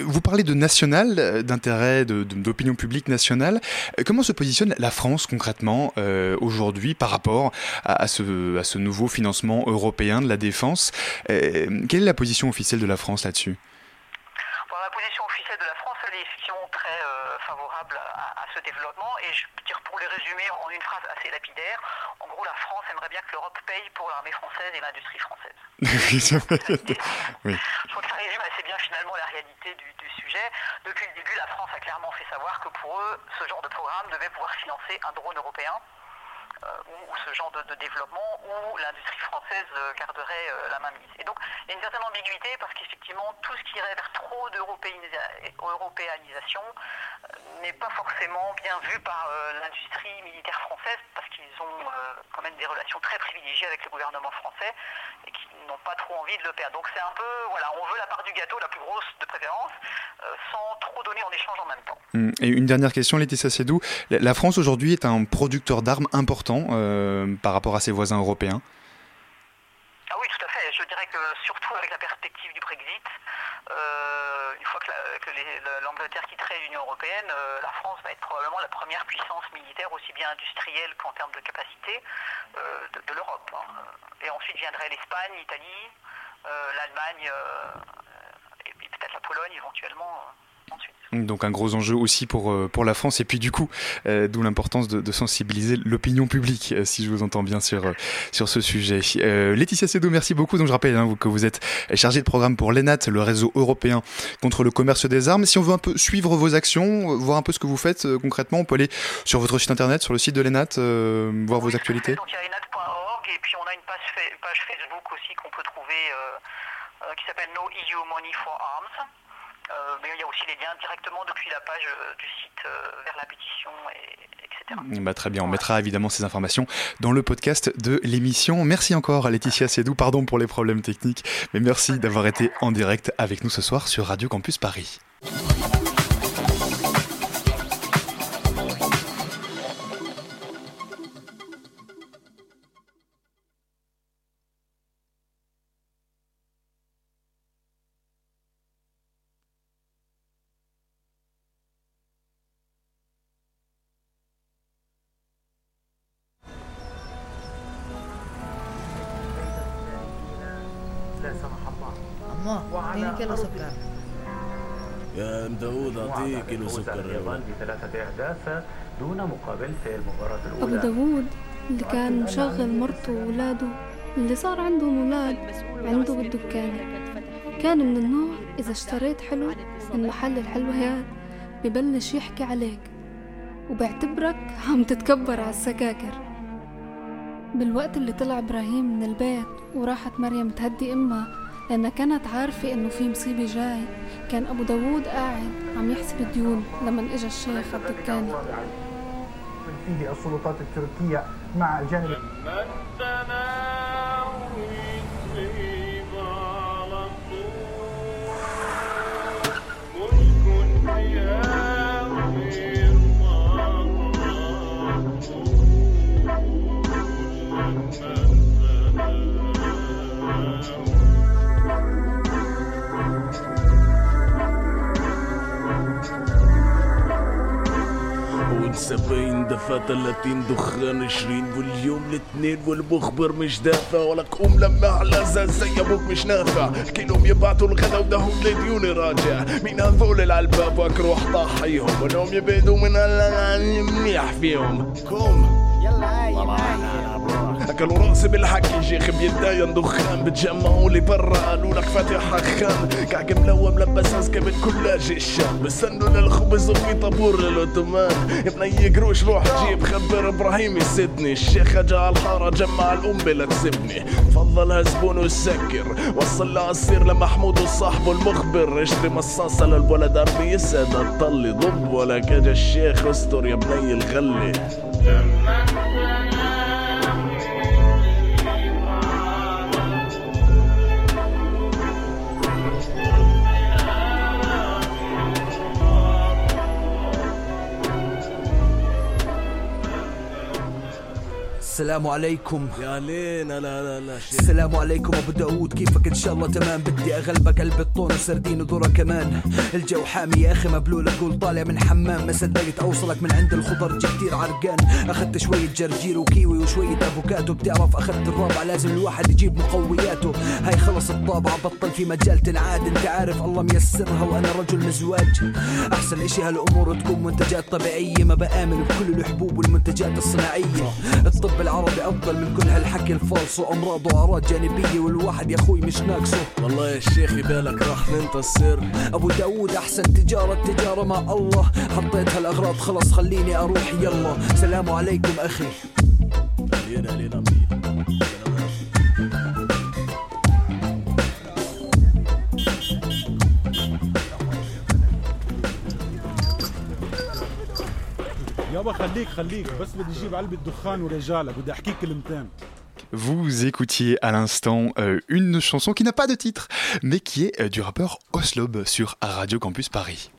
vous parlez de national, d'intérêt, d'opinion publique nationale. Comment se positionne la France concrètement aujourd'hui par rapport à, ce, à ce nouveau financement européen de la défense? Quelle est la position officielle de la France là-dessus? La position officielle de la France, est effectivement très favorable à, ce développement. Et je veux dire, pour le résumer en une phrase assez lapidaire, en gros, la France aimerait bien que l'Europe paye pour l'armée française et l'industrie française. oui. Je crois que ça résume assez bien finalement la réalité du, sujet. Depuis le début, la France a clairement fait savoir que pour eux, ce genre de programme devait pouvoir financer un drone européen. Euh, ou, ce genre de, développement où l'industrie française euh, garderait euh, la main mise. Et donc il y a une certaine ambiguïté parce qu'effectivement tout ce qui irait vers trop d'européanisation n'est pas forcément bien vu par l'industrie militaire française parce qu'ils ont quand même des relations très privilégiées avec le gouvernement français et qui n'ont pas trop envie de le perdre. Donc c'est un peu, voilà, on veut la part du gâteau la plus grosse de préférence sans trop donner en échange en même temps. Hum, et une dernière question, Laetitia Sédou. La France aujourd'hui est un producteur d'armes important euh, par rapport à ses voisins européens ah oui, tout à fait. Je dirais que surtout avec la perspective du Brexit, euh, une fois que l'Angleterre quitterait l'Union européenne, euh, la France va être probablement la première puissance militaire, aussi bien industrielle qu'en termes de capacité, de, l'Europe. Hein. Et ensuite viendrait l'Espagne, l'Italie, l'Allemagne et peut-être la Pologne éventuellement. Donc un gros enjeu aussi pour, euh, pour la France et puis du coup, euh, d'où l'importance de, sensibiliser l'opinion publique, euh, si je vous entends bien sur, sur ce sujet. Laetitia Sedo, merci beaucoup. Donc je rappelle hein, que vous êtes chargée de programme pour l'ENAT, le réseau européen contre le commerce des armes. Si on veut un peu suivre vos actions, voir un peu ce que vous faites concrètement, on peut aller sur votre site internet, sur le site de l'ENAT, voir vos actualités. Donc il y a enat.org et puis on a une page, page Facebook aussi qu'on peut trouver qui s'appelle No EU Money for Arms. Euh, mais il y a aussi les liens directement depuis la page euh, du site euh, vers la pétition, etc. Bah, très bien, on mettra évidemment ces informations dans le podcast de l'émission. Merci encore à Laetitia Sédou, pardon pour les problèmes techniques, mais merci d'avoir été en direct avec nous ce soir sur Radio Campus Paris. أبو داوود اللي كان مشغل مرته وولاده اللي صار عندهم ولاد عنده بالدكانة كان من النوع إذا اشتريت حلو من محل الحلويات ببلش يحكي عليك وبعتبرك عم تتكبر على السكاكر. بالوقت اللي طلع إبراهيم من البيت وراحت مريم تهدي أمها لأنها كانت عارفة إنه في مصيبة جاي. كان أبو داوود قاعد عم يحسب الديون لما إجا الشيخ على الدكانة فيه السلطات التركية مع الجانب سبعين دفع تلاتين دخان عشرين واليوم الاثنين والمخبر مش دافع ولك قوم لما على زي أبوك مش نافع. كلهم يبعتوا الغدا ودهم لديوني راجع. مين هذول العالباب وأك روح طاحيهم. وانهم يبعدوا من اللي منيح فيهم. قوم يلا اكلوا راسي بالحكي شيخ بيداين دخان بتجمعوا لي برا قالوا لك فاتح حخان كعك ملوى ملبس عسكبت كلاجي الشام. بستنوا للخبز وفي طابور يا بني قروش روح جيب خبر إبراهيم يسدني. الشيخ اجا على الحارة جمع القنبله تسبني. تفضل زبون وسكر. وصل لعصير لمحمود وصاحبه المخبر. اشتري مصاصة للولد عم يسعد تضل يضب ولك اجا الشيخ أستر يا بني الغله السلام عليكم. يا لينا لا لا لا شيخ. السلام عليكم أبو داوود كيفك؟ إن شاء الله تمام. بدي أغلبك قلب الطون وسردين وذره كمان. الجو حامي يا أخي مبلول أقول طالع من حمام. ما صدقت أوصلك من عند الخضر. جي كتير عرقان. أخذت شوية جرجير وكيوي وشوية أفوكاتو. بتعرف أخذت الرابعه لازم الواحد يجيب مقوياته. هاي خلص الطابعه بطل في مجال تنعاد. أنت عارف الله ميسرها وأنا رجل مزواج. أحسن إشي هالأمور تكون منتجات طبيعية. ما بآمن بكل الحبوب والمنتجات الصناعية. الطب العربي أفضل من كل هالحكي الفالص وامراض وأعراض جانبية والواحد يا أخوي مش ناقصه. والله يا شيخ بالك راح انت السر. أبو داوود أحسن تجارة التجارة مع الله. حطيت هالأغراض خلص خليني أروح. يلا سلام عليكم أخي. يابا خليك خليك بس بدي اجيب علبة دخان ورجالة بدي احكيك كلمتين Vous écoutiez à l'instant euh, une chanson qui n'a pas de titre, mais qui est euh, du rappeur Oslob sur Radio Campus Paris.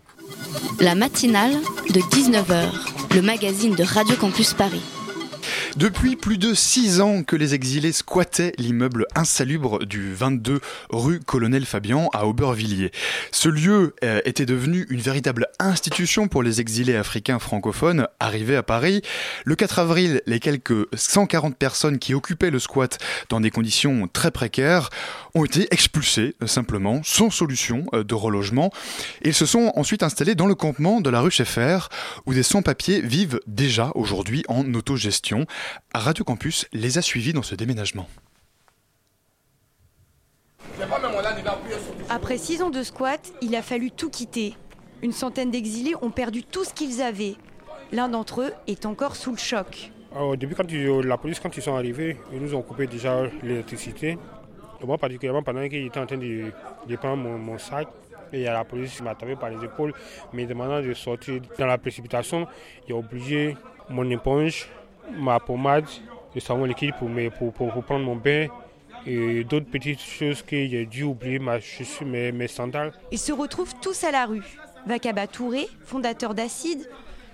La matinale de 19h, le magazine de Radio Campus Paris. Depuis plus de six ans que les exilés squattaient l'immeuble insalubre du 22 rue Colonel Fabian à Aubervilliers. Ce lieu euh, était devenu une véritable institution pour les exilés africains francophones arrivés à Paris. Le 4 avril, les quelques 140 personnes qui occupaient le squat dans des conditions très précaires ont été expulsées simplement, sans solution euh, de relogement. Ils se sont ensuite installés dans le campement de la rue Schaeffer, où des sans-papiers vivent déjà aujourd'hui en autogestion. Radio Campus les a suivis dans ce déménagement. Après six ans de squat, il a fallu tout quitter. Une centaine d'exilés ont perdu tout ce qu'ils avaient. L'un d'entre eux est encore sous le choc. Au début, quand ils- la police, quand ils sont arrivés, ils nous ont coupé déjà l'électricité. Moi, particulièrement, pendant qu'ils étaient en train de, de prendre mon, mon sac, et il y a la police qui m'a tapé par les épaules, me demandant de sortir. Dans la précipitation, il a obligé mon éponge, ma pommade, le savon liquide pour, me- pour, pour, pour prendre mon bain et d'autres petites choses que j'ai dû oublier, ma chaussure, mes, mes sandales. Ils se retrouvent tous à la rue. Vakaba Touré, fondateur d'Acide,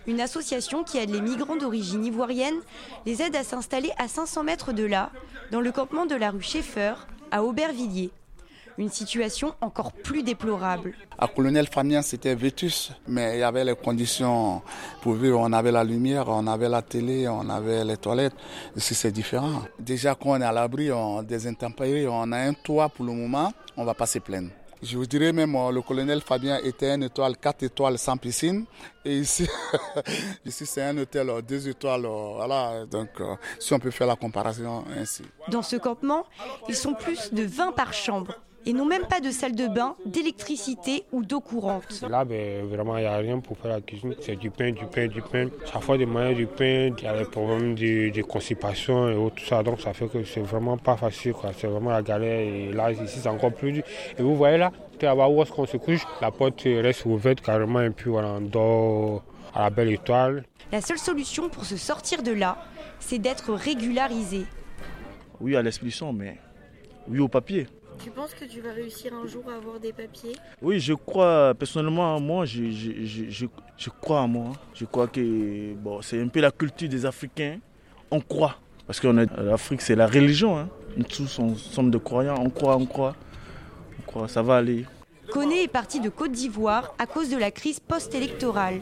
une association qui aide les migrants d'origine ivoirienne, les aide à s'installer à 500 mètres de là, dans le campement de la rue Schaeffer, à Aubervilliers. Une situation encore plus déplorable. À Colonel Fabien, c'était Vétus, mais il y avait les conditions pour vivre. On avait la lumière, on avait la télé, on avait les toilettes. Ici, c'est différent. Déjà, quand on est à l'abri, on des intempéries, on a un toit pour le moment, on va pas se plaindre. Je vous dirais même, euh, le colonel Fabien était un étoile, quatre étoiles sans piscine. Et ici, ici c'est un hôtel, euh, deux étoiles. euh, Voilà, donc si on peut faire la comparaison ainsi. Dans ce campement, ils sont plus de 20 par chambre. Et n'ont même pas de salle de bain, d'électricité ou d'eau courante. Là, ben, vraiment, il n'y a rien pour faire la cuisine. C'est du pain, du pain, du pain. Chaque fois, de manger du pain, il y a des problèmes de, de constipation et tout ça. Donc, ça fait que c'est vraiment pas facile. C'est vraiment la galère. Et là, ici, c'est encore plus dur. Et vous voyez là, là-bas où est-ce qu'on se couche, la porte reste ouverte carrément et puis voilà, on dort à la belle étoile. La seule solution pour se sortir de là, c'est d'être régularisé. Oui à l'expulsion, mais oui au papier. Tu penses que tu vas réussir un jour à avoir des papiers? Oui, je crois, personnellement, moi, je, je, je, je crois en moi. Je crois que bon, c'est un peu la culture des Africains. On croit. Parce que l'Afrique, c'est la religion. Hein. Nous tous, on sommes de croyants. On croit, on croit. On croit, ça va aller. Koné est parti de Côte d'Ivoire à cause de la crise post-électorale.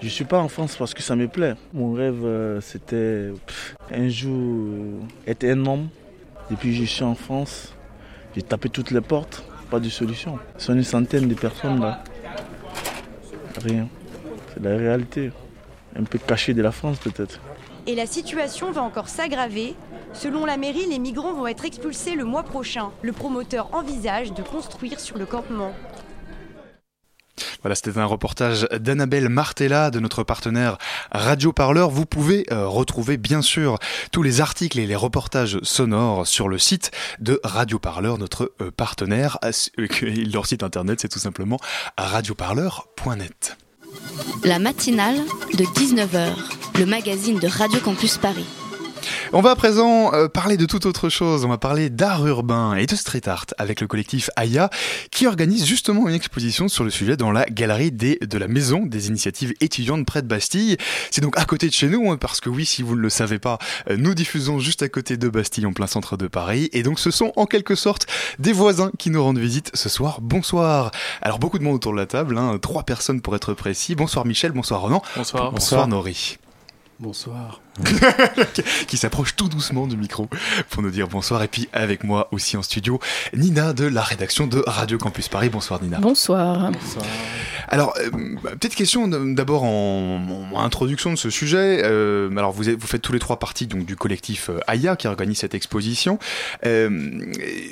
Je ne suis pas en France parce que ça me plaît. Mon rêve, euh, c'était un jour être un homme. Depuis que je suis en France, j'ai tapé toutes les portes, pas de solution. Ce sont une centaine de personnes là. Rien. C'est la réalité. Un peu cachée de la France peut-être. Et la situation va encore s'aggraver. Selon la mairie, les migrants vont être expulsés le mois prochain. Le promoteur envisage de construire sur le campement. Voilà, c'était un reportage d'Annabelle Martella, de notre partenaire Radio Parleur. Vous pouvez euh, retrouver bien sûr tous les articles et les reportages sonores sur le site de Radio Parleur, notre euh, partenaire. Euh, leur site internet, c'est tout simplement radioparleur.net. La matinale de 19h, le magazine de Radio Campus Paris. On va à présent euh, parler de toute autre chose. On va parler d'art urbain et de street art avec le collectif Aya qui organise justement une exposition sur le sujet dans la galerie des, de la Maison des initiatives étudiantes près de Bastille. C'est donc à côté de chez nous hein, parce que oui, si vous ne le savez pas, euh, nous diffusons juste à côté de Bastille en plein centre de Paris et donc ce sont en quelque sorte des voisins qui nous rendent visite ce soir. Bonsoir. Alors beaucoup de monde autour de la table, hein, trois personnes pour être précis. Bonsoir Michel, bonsoir Ronan. Bonsoir. Bonsoir Nori. Bonsoir. qui s'approche tout doucement du micro pour nous dire bonsoir. Et puis avec moi aussi en studio, Nina de la rédaction de Radio Campus Paris. Bonsoir Nina. Bonsoir. bonsoir. Alors, euh, petite question d'abord en, en, introduction de ce sujet. Euh, alors vous, vous faites tous les trois parties donc, du collectif euh, Aya qui organise cette exposition. Euh,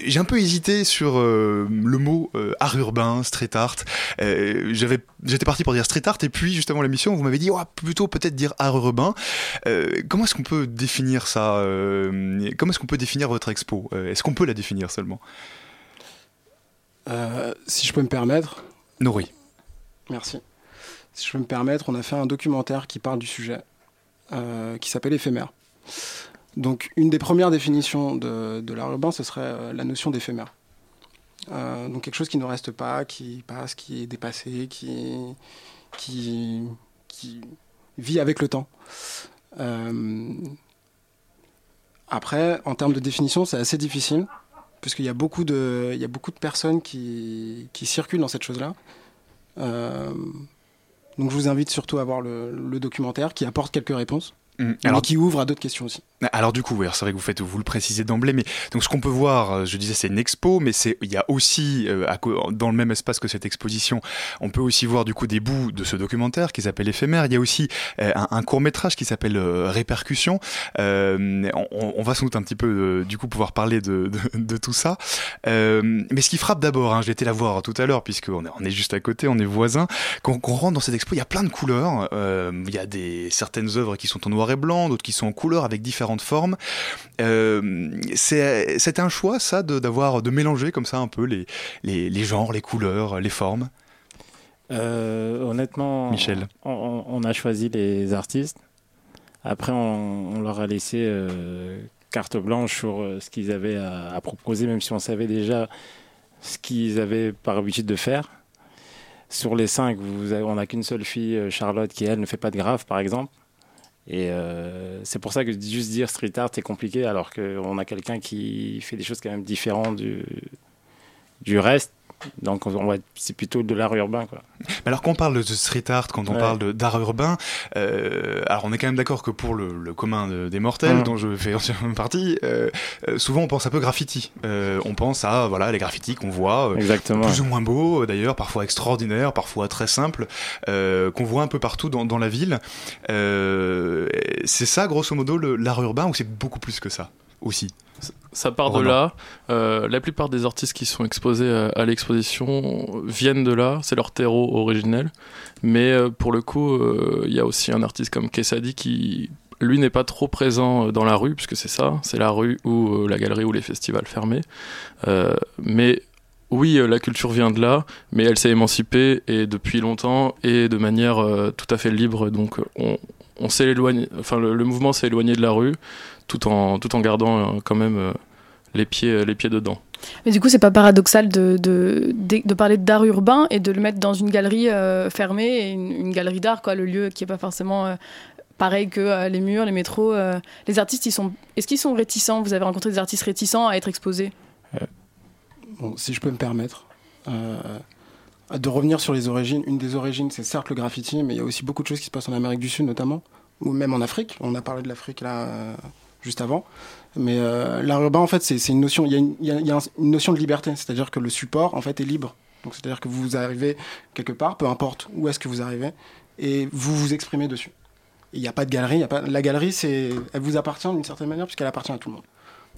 J'ai un peu hésité sur euh, le mot art urbain, street art. J'avais J'étais parti pour dire street art et puis justement l'émission vous m'avez dit oh, plutôt peut-être dire art urbain. Comment est-ce qu'on peut définir ça Comment est-ce qu'on peut définir votre expo? Est-ce qu'on peut la définir seulement? Si je peux me permettre. Nori. Merci. Si je peux me permettre, on a fait un documentaire qui parle du sujet, euh, qui s'appelle Éphémère. Donc, une des premières définitions de, de l'art urbain, ce serait euh, la notion d'éphémère. Euh, donc, quelque chose qui ne reste pas, qui passe, qui est dépassé, qui, qui, qui vit avec le temps. Après, en termes de définition, c'est assez difficile, puisqu'il y, a beaucoup de, il y a beaucoup de personnes qui, qui circulent dans cette chose-là. Euh, donc je vous invite surtout à voir le, le documentaire qui apporte quelques réponses. Mmh. Alors, mais qui ouvre à d'autres questions aussi. Alors du coup, c'est vrai que vous faites, vous le précisez d'emblée, mais donc ce qu'on peut voir, euh, je disais, c'est une expo, mais c'est il y a aussi euh, dans le même espace que cette exposition, on peut aussi voir du coup des bouts de ce documentaire qui s'appelle Éphémère. Il y a aussi euh, un, court métrage qui s'appelle euh, Répercussion. Euh, on, on, va sans doute un petit peu du coup pouvoir parler de, de, de tout ça. mais ce qui frappe d'abord, hein, j'ai été la voir tout à l'heure puisqu'on est, on est juste à côté, on est voisins. Quand, quand on rentre dans cette expo, il y a plein de couleurs. il y a des certaines œuvres qui sont en noir et blanc, d'autres qui sont en couleur avec différentes formes. Euh, c'est un choix, ça, d'avoir de, de, mélanger comme ça un peu les, les, les genres, les couleurs, les formes? Euh, Honnêtement, Michel. On, on, a choisi les artistes. Après, on, on leur a laissé euh, carte blanche sur euh, ce qu'ils avaient à, à, proposer, même si on savait déjà ce qu'ils avaient par habitude de faire. Sur les cinq, vous avez, on n'a qu'une seule fille, Charlotte, qui elle ne fait pas de graphe, par exemple. Et euh, c'est pour ça que juste dire street art est compliqué, alors qu'on a quelqu'un qui fait des choses quand même différentes du, du reste. Donc on c'est plutôt de l'art urbain quoi. Alors quand on parle de street art, quand on ouais. parle d'art urbain, euh, alors on est quand même d'accord que pour le, le commun de, des mortels, mmh. dont je fais entièrement partie, euh, souvent on pense un peu graffiti. Euh, on pense à voilà les graffitis qu'on voit, plus ou moins beaux d'ailleurs, parfois extraordinaires, parfois très simples, qu'on voit un peu partout dans, dans la ville. c'est ça grosso modo l'art urbain ou c'est beaucoup plus que ça aussi? Ça part de là. Euh, la plupart des artistes qui sont exposés à, à l'exposition viennent de là. C'est leur terreau originel. Mais euh, pour le coup, euh, il y a aussi un artiste comme Kessadi qui, lui, n'est pas trop présent dans la rue, puisque c'est ça. C'est la rue ou euh, la galerie ou les festivals fermés. Euh, mais oui, euh, la culture vient de là, mais elle s'est émancipée et depuis longtemps et de manière euh, tout à fait libre. Donc on, on s'est éloigné, enfin le, le mouvement s'est éloigné de la rue, tout en tout en gardant euh, quand même euh, les pieds les pieds dedans. Mais du coup, c'est pas paradoxal de, de, de, de parler d'art urbain et de le mettre dans une galerie euh, fermée, et une, une galerie d'art, quoi, le lieu qui est pas forcément euh, pareil que euh, les murs, les métros. euh. les artistes, ils sont, est-ce qu'ils sont réticents? Vous avez rencontré des artistes réticents à être exposés? Bon, si je peux me permettre, euh, de revenir sur les origines. Une des origines, c'est certes le graffiti, mais il y a aussi beaucoup de choses qui se passent en Amérique du Sud notamment, ou même en Afrique. On a parlé de l'Afrique là euh, juste avant. Mais euh, l'art urbain, en fait, c'est une notion. Il y a une, notion de liberté, c'est-à-dire que le support, en fait, est libre. Donc, c'est-à-dire que vous arrivez quelque part, peu importe où est-ce que vous arrivez, et vous vous exprimez dessus. Il n'y a pas de galerie. La galerie, c'est, elle vous appartient d'une certaine manière puisqu'elle appartient à tout le monde.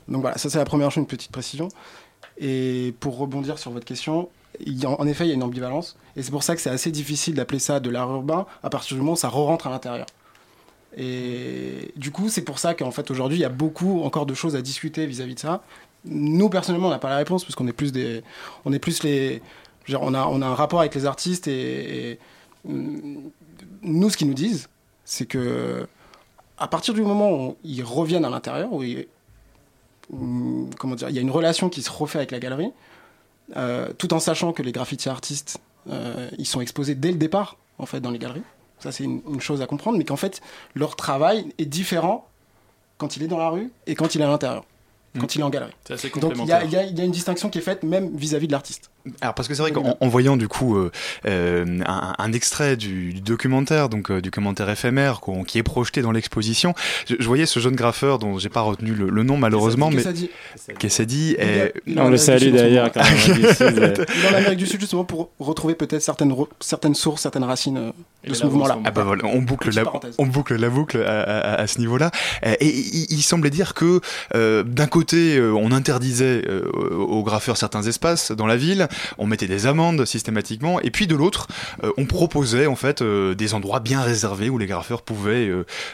Donc voilà, ça c'est la première chose, une petite précision. Et pour rebondir sur votre question, en effet, il y a une ambivalence. Et c'est pour ça que c'est assez difficile d'appeler ça de l'art urbain à partir du moment où ça re-rentre à l'intérieur. Et du coup, c'est pour ça qu'en fait, aujourd'hui, il y a beaucoup encore de choses à discuter vis-à-vis de ça. Nous, personnellement, on n'a pas la réponse, parce qu'on est plus des. On est plus les. on, a, on a un rapport avec les artistes et, mm, nous, ce qu'ils nous disent, c'est que à partir du moment où ils reviennent à l'intérieur, où où, comment dire, il y a une relation qui se refait avec la galerie, euh, tout en sachant que les graffiti artistes, euh, ils sont exposés dès le départ, en fait, dans les galeries. Ça, c'est une, une chose à comprendre, mais qu'en fait, leur travail est différent quand il est dans la rue et quand il est à l'intérieur, quand il est en galerie. C'est assez Donc, il y, y a une distinction qui est faite même vis-à-vis de l'artiste. Alors parce que c'est vrai qu'en en voyant du coup euh, euh, un, un extrait du, du documentaire, donc euh, du commentaire éphémère qui est projeté dans l'exposition, je, je voyais ce jeune graffeur dont j'ai pas retenu le, le nom malheureusement, mais Kessadi. Kessadi. Il est- On le salue d'ailleurs, quand même, du Sud, justement pour retrouver peut-être certaines, certaines sources, certaines racines de ce mouvement-là. Ah bah voilà, on boucle la, parenthèse. on boucle la boucle à, à- à ce niveau-là. Et il, semblait dire que euh, d'un côté, on interdisait euh, aux graffeurs certains espaces dans la ville, on mettait des amendes systématiquement, et puis de l'autre, euh, on proposait en fait euh, des endroits bien réservés où les graffeurs pouvaient,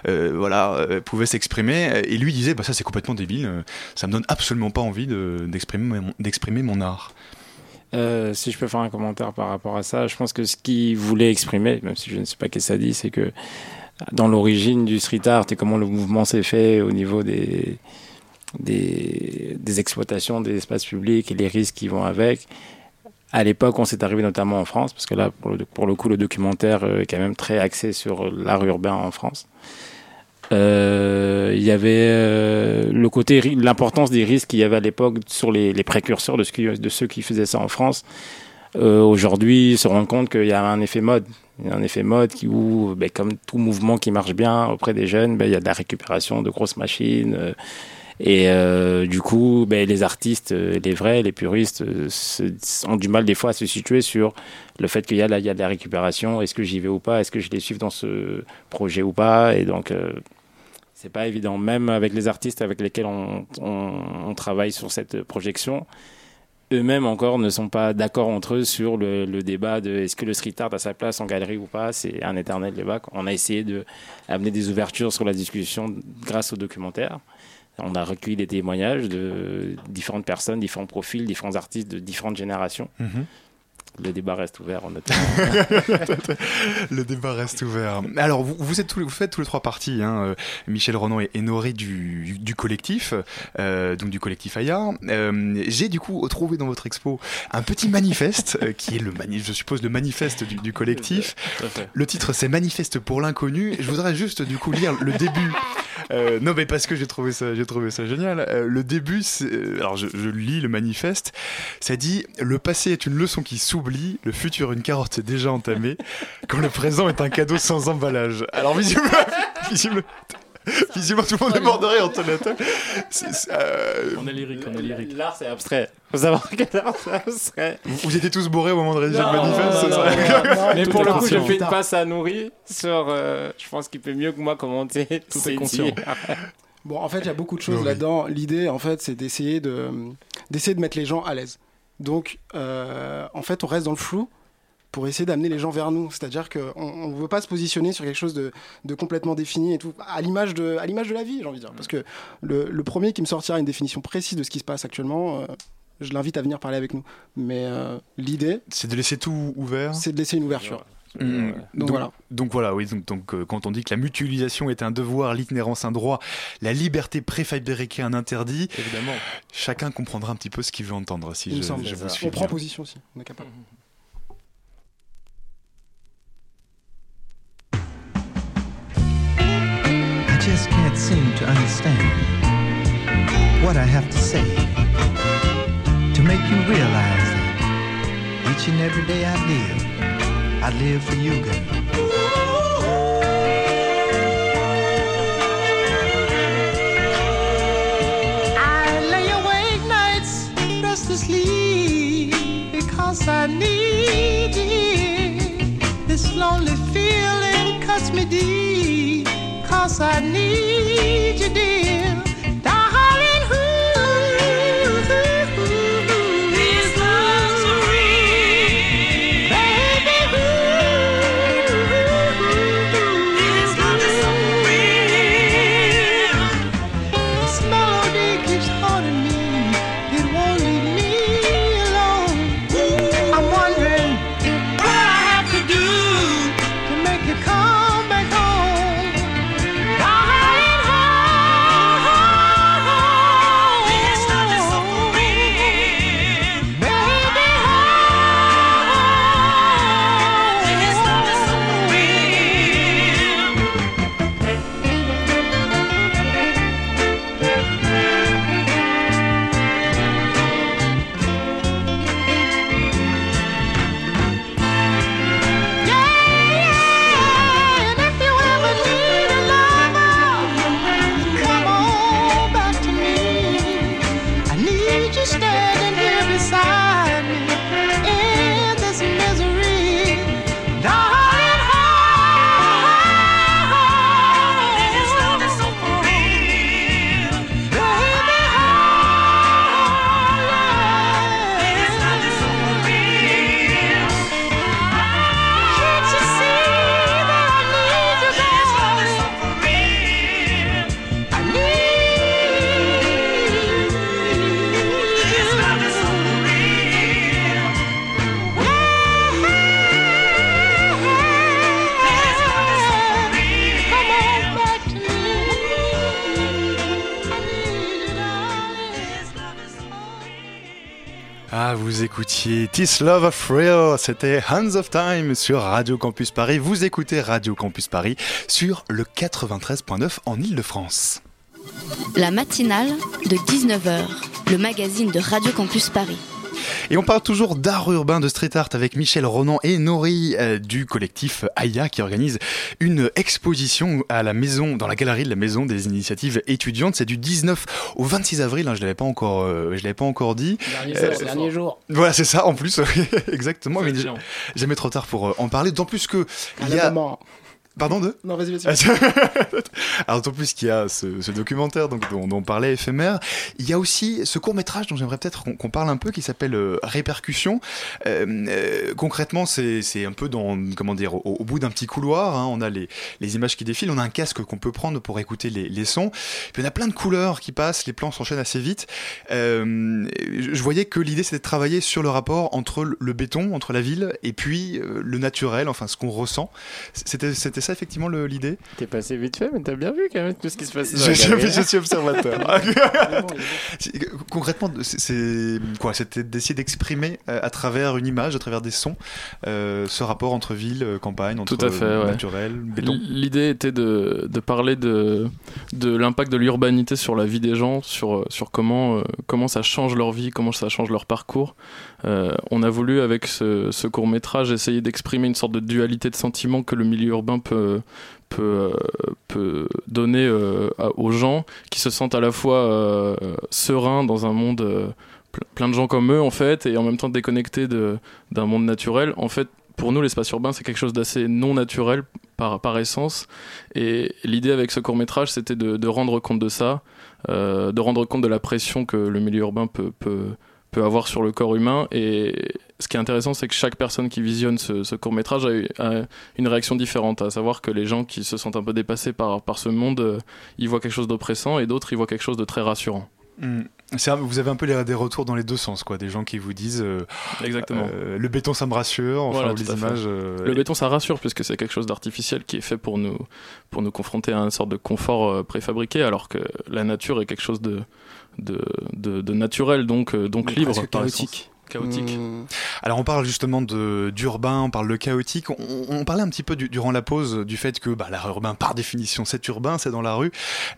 euh, voilà, pouvaient s'exprimer. Et lui disait, bah ça c'est complètement débile, ça me donne absolument pas envie de- d'exprimer mon, d'exprimer mon art. Si je peux faire un commentaire par rapport à ça, je pense que ce qu'il voulait exprimer, même si je ne sais pas qu'est-ce que ça dit, c'est que dans l'origine du street art et comment le mouvement s'est fait au niveau des, des, des exploitations des espaces publics et les risques qui vont avec, à l'époque, on s'est arrivé notamment en France, parce que là, pour le, coup, le documentaire euh, est quand même très axé sur l'art urbain en France. Euh, il y avait euh, le côté, l'importance des risques qu'il y avait à l'époque sur les, précurseurs de, ceux qui faisaient ça en France. Euh, Aujourd'hui, se rendent compte qu'il y a un effet mode. Il y a un effet mode qui, où, ben, comme tout mouvement qui marche bien auprès des jeunes, ben, il y a de la récupération de grosses machines. Et euh, du coup, ben, les artistes, euh, les vrais, les puristes, euh, ont du mal des fois à se situer sur le fait qu'il y y a de la récupération. Est-ce que j'y vais ou pas? Est-ce que je les suis dans ce projet ou pas? Et donc, euh, c'est pas évident. Même avec les artistes avec lesquels on, travaille sur cette projection, eux-mêmes encore ne sont pas d'accord entre eux sur le, débat de est-ce que le street art a sa place en galerie ou pas? C'est un éternel débat. On a essayé de amener des ouvertures sur la discussion grâce au documentaire. On a recueilli des témoignages de différentes personnes, différents profils, différents artistes de différentes générations. Mhm. Le débat reste ouvert, honnêtement. le débat reste ouvert. Alors, vous, vous, êtes tous les- vous faites tous les trois parties, hein, euh, Michel Renan et, et Noré du, du collectif, euh, donc du collectif Aya. Euh, J'ai du coup trouvé dans votre expo un petit manifeste, euh, qui est le manif, je suppose le manifeste du, du collectif. Le titre c'est Manifeste pour l'inconnu. Je voudrais juste du coup lire le début. Euh, non mais parce que j'ai trouvé ça, j'ai trouvé ça génial. Euh, le début, alors je, je lis le manifeste. Ça dit le passé est une leçon qui s'oublie, le futur une carotte déjà entamée, quand le présent est un cadeau sans emballage. Alors visiblement, visiblement, visiblement tout le monde est mort de rire euh, On est lyrique, on est lyrique. L'art, c'est abstrait. Faut savoir que l'art, c'est abstrait. Vous, vous étiez tous bourrés au moment de rédiger le manifeste. Mais pour est le coup, je fais une passe à nourrir sur. euh, je pense qu'il peut mieux que moi commenter. Tout est conscient. Bon, en fait, il y a beaucoup de choses Oui. là-dedans. L'idée, en fait, c'est d'essayer de, d'essayer de mettre les gens à l'aise. Donc, euh, en fait, on reste dans le flou pour essayer d'amener les gens vers nous. C'est-à-dire qu'on ne veut pas se positionner sur quelque chose de, de complètement défini et tout, à l'image de, à l'image de la vie, j'ai envie de dire. Parce que le, le premier qui me sortira une définition précise de ce qui se passe actuellement, euh, je l'invite à venir parler avec nous. Mais euh, l'idée, C'est de laisser tout ouvert. c'est de laisser une ouverture. Mm. Donc, Donc, voilà. donc voilà, oui. Donc, donc, euh, quand on dit que la mutualisation est un devoir, l'itinérance un droit, la liberté préfabriquée un interdit, évidemment, chacun comprendra un petit peu ce qu'il veut entendre. Si je, semble. je vous suis on prend bien. position aussi, on est capable. I just can't seem to understand what I have to say to make you realize that each and every day I live, I live for you, girl. I lay awake nights restlessly because I need you. This lonely feeling cuts me deep because I need you, dear. This Love of Real, c'était Hands of Time sur Radio Campus Paris. Vous écoutez Radio Campus Paris sur le 93.9 en Ile-de-France. La matinale de 19h, le magazine de Radio Campus Paris. Et on parle toujours d'art urbain, de street art avec Michel Ronan et Nori euh, du collectif Aya qui organise une exposition à la maison, dans la galerie de la maison des initiatives étudiantes. C'est du 19 au 26 avril, hein, je l'avais pas encore, euh, je l'avais pas encore dit. Dernier Euh, dernier jour. Voilà, c'est ça en plus, exactement. Mais jamais trop tard pour euh, en parler. D'autant plus que il y a. Pardon de Non, vas-y, vas-y. Alors, d'autant plus qu'il y a ce, ce documentaire donc, dont, dont on parlait, éphémère, il y a aussi ce court-métrage dont j'aimerais peut-être qu'on parle un peu, qui s'appelle euh, Répercussion. Euh, euh, concrètement, c'est un peu dans, comment dire, au, au bout d'un petit couloir, hein, on a les, les images qui défilent, on a un casque qu'on peut prendre pour écouter les, les sons, puis on a plein de couleurs qui passent, les plans s'enchaînent assez vite. Euh, je voyais que l'idée c'était de travailler sur le rapport entre le béton, entre la ville, et puis le naturel, enfin ce qu'on ressent. C'était ça effectivement le- l'idée T'es passé vite fait, mais t'as bien vu quand même tout ce qui se passe. je, suis observateur. C'est- Concrètement, c'est- quoi C'était d'essayer d'exprimer euh, à travers une image, à travers des sons, euh, ce rapport entre ville, euh, campagne, entre Tout à fait, euh, ouais. naturel, béton. L'idée était de, de parler de, de l'impact de l'urbanité sur la vie des gens, sur, euh, sur comment, euh, comment ça change leur vie, comment ça change leur parcours. Euh, on a voulu, avec ce, court métrage, essayer d'exprimer une sorte de dualité de sentiments que le milieu urbain peut, euh, donner euh, aux gens qui se sentent à la fois sereins dans un monde ple- plein de gens comme eux en fait et en même temps déconnectés d'un monde naturel en fait pour nous l'espace urbain c'est quelque chose d'assez non naturel par, essence. Et l'idée avec ce court métrage, c'était de, rendre compte de ça, de rendre compte de la pression que le milieu urbain peut, peut avoir sur le corps humain. Et ce qui est intéressant, c'est que chaque personne qui visionne ce, ce court métrage a, eu, a une réaction différente, à savoir que les gens qui se sentent un peu dépassés par, par ce monde, euh, ils voient quelque chose d'oppressant et d'autres, ils voient quelque chose de très rassurant. Un- Vous avez un peu les- des retours dans les deux sens, quoi. Des gens qui vous disent euh, Exactement. euh, le béton ça me rassure, enfin Voilà, les images. euh, Le béton, ça rassure puisque c'est quelque chose d'artificiel qui est fait pour nous, pour nous confronter à une sorte de confort préfabriqué, alors que la nature est quelque chose de, de, de, de naturel, donc, euh, donc Mais libre. par chaotique. Chaotique. Mmh. Alors on parle justement de d'urbain, on parle de chaotique. On, on parlait un petit peu du- durant la pause du fait que bah, l'art urbain, par définition, c'est urbain, c'est dans la rue,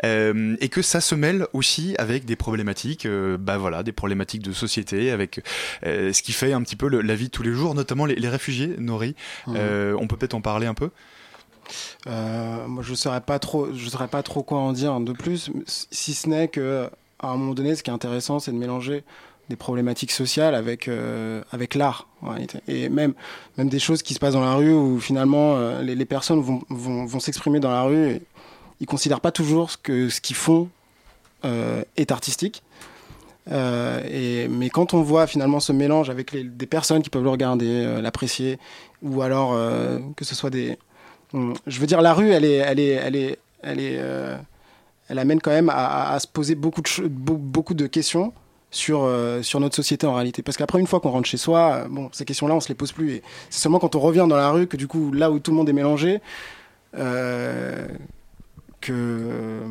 euh, et que ça se mêle aussi avec des problématiques, euh, bah voilà, des problématiques de société, avec euh, ce qui fait un petit peu le- la vie de tous les jours, notamment les, les réfugiés, Nori. Euh, on peut peut-être en parler un peu? Euh, moi, je saurais pas trop, je saurais pas trop quoi en dire de plus, si ce n'est que à un moment donné, ce qui est intéressant, c'est de mélanger des problématiques sociales avec euh, avec l'art et même même des choses qui se passent dans la rue où finalement euh, les, personnes vont vont, s'exprimer dans la rue. Et ils considèrent pas toujours ce que ce qu'ils font euh, est artistique. Et, mais quand on voit finalement ce mélange avec des personnes qui peuvent le regarder, l'apprécier, ou alors que ce soit des, Hum, je veux dire, la rue, elle est, elle est, elle est, elle est, elle amène quand même à, se poser beaucoup de, beaucoup de questions sur, euh, sur notre société en réalité. Parce qu'après, une fois qu'on rentre chez soi, euh, bon, ces questions-là, on se les pose plus. Et c'est seulement quand on revient dans la rue que du coup, là où tout le monde est mélangé, euh, que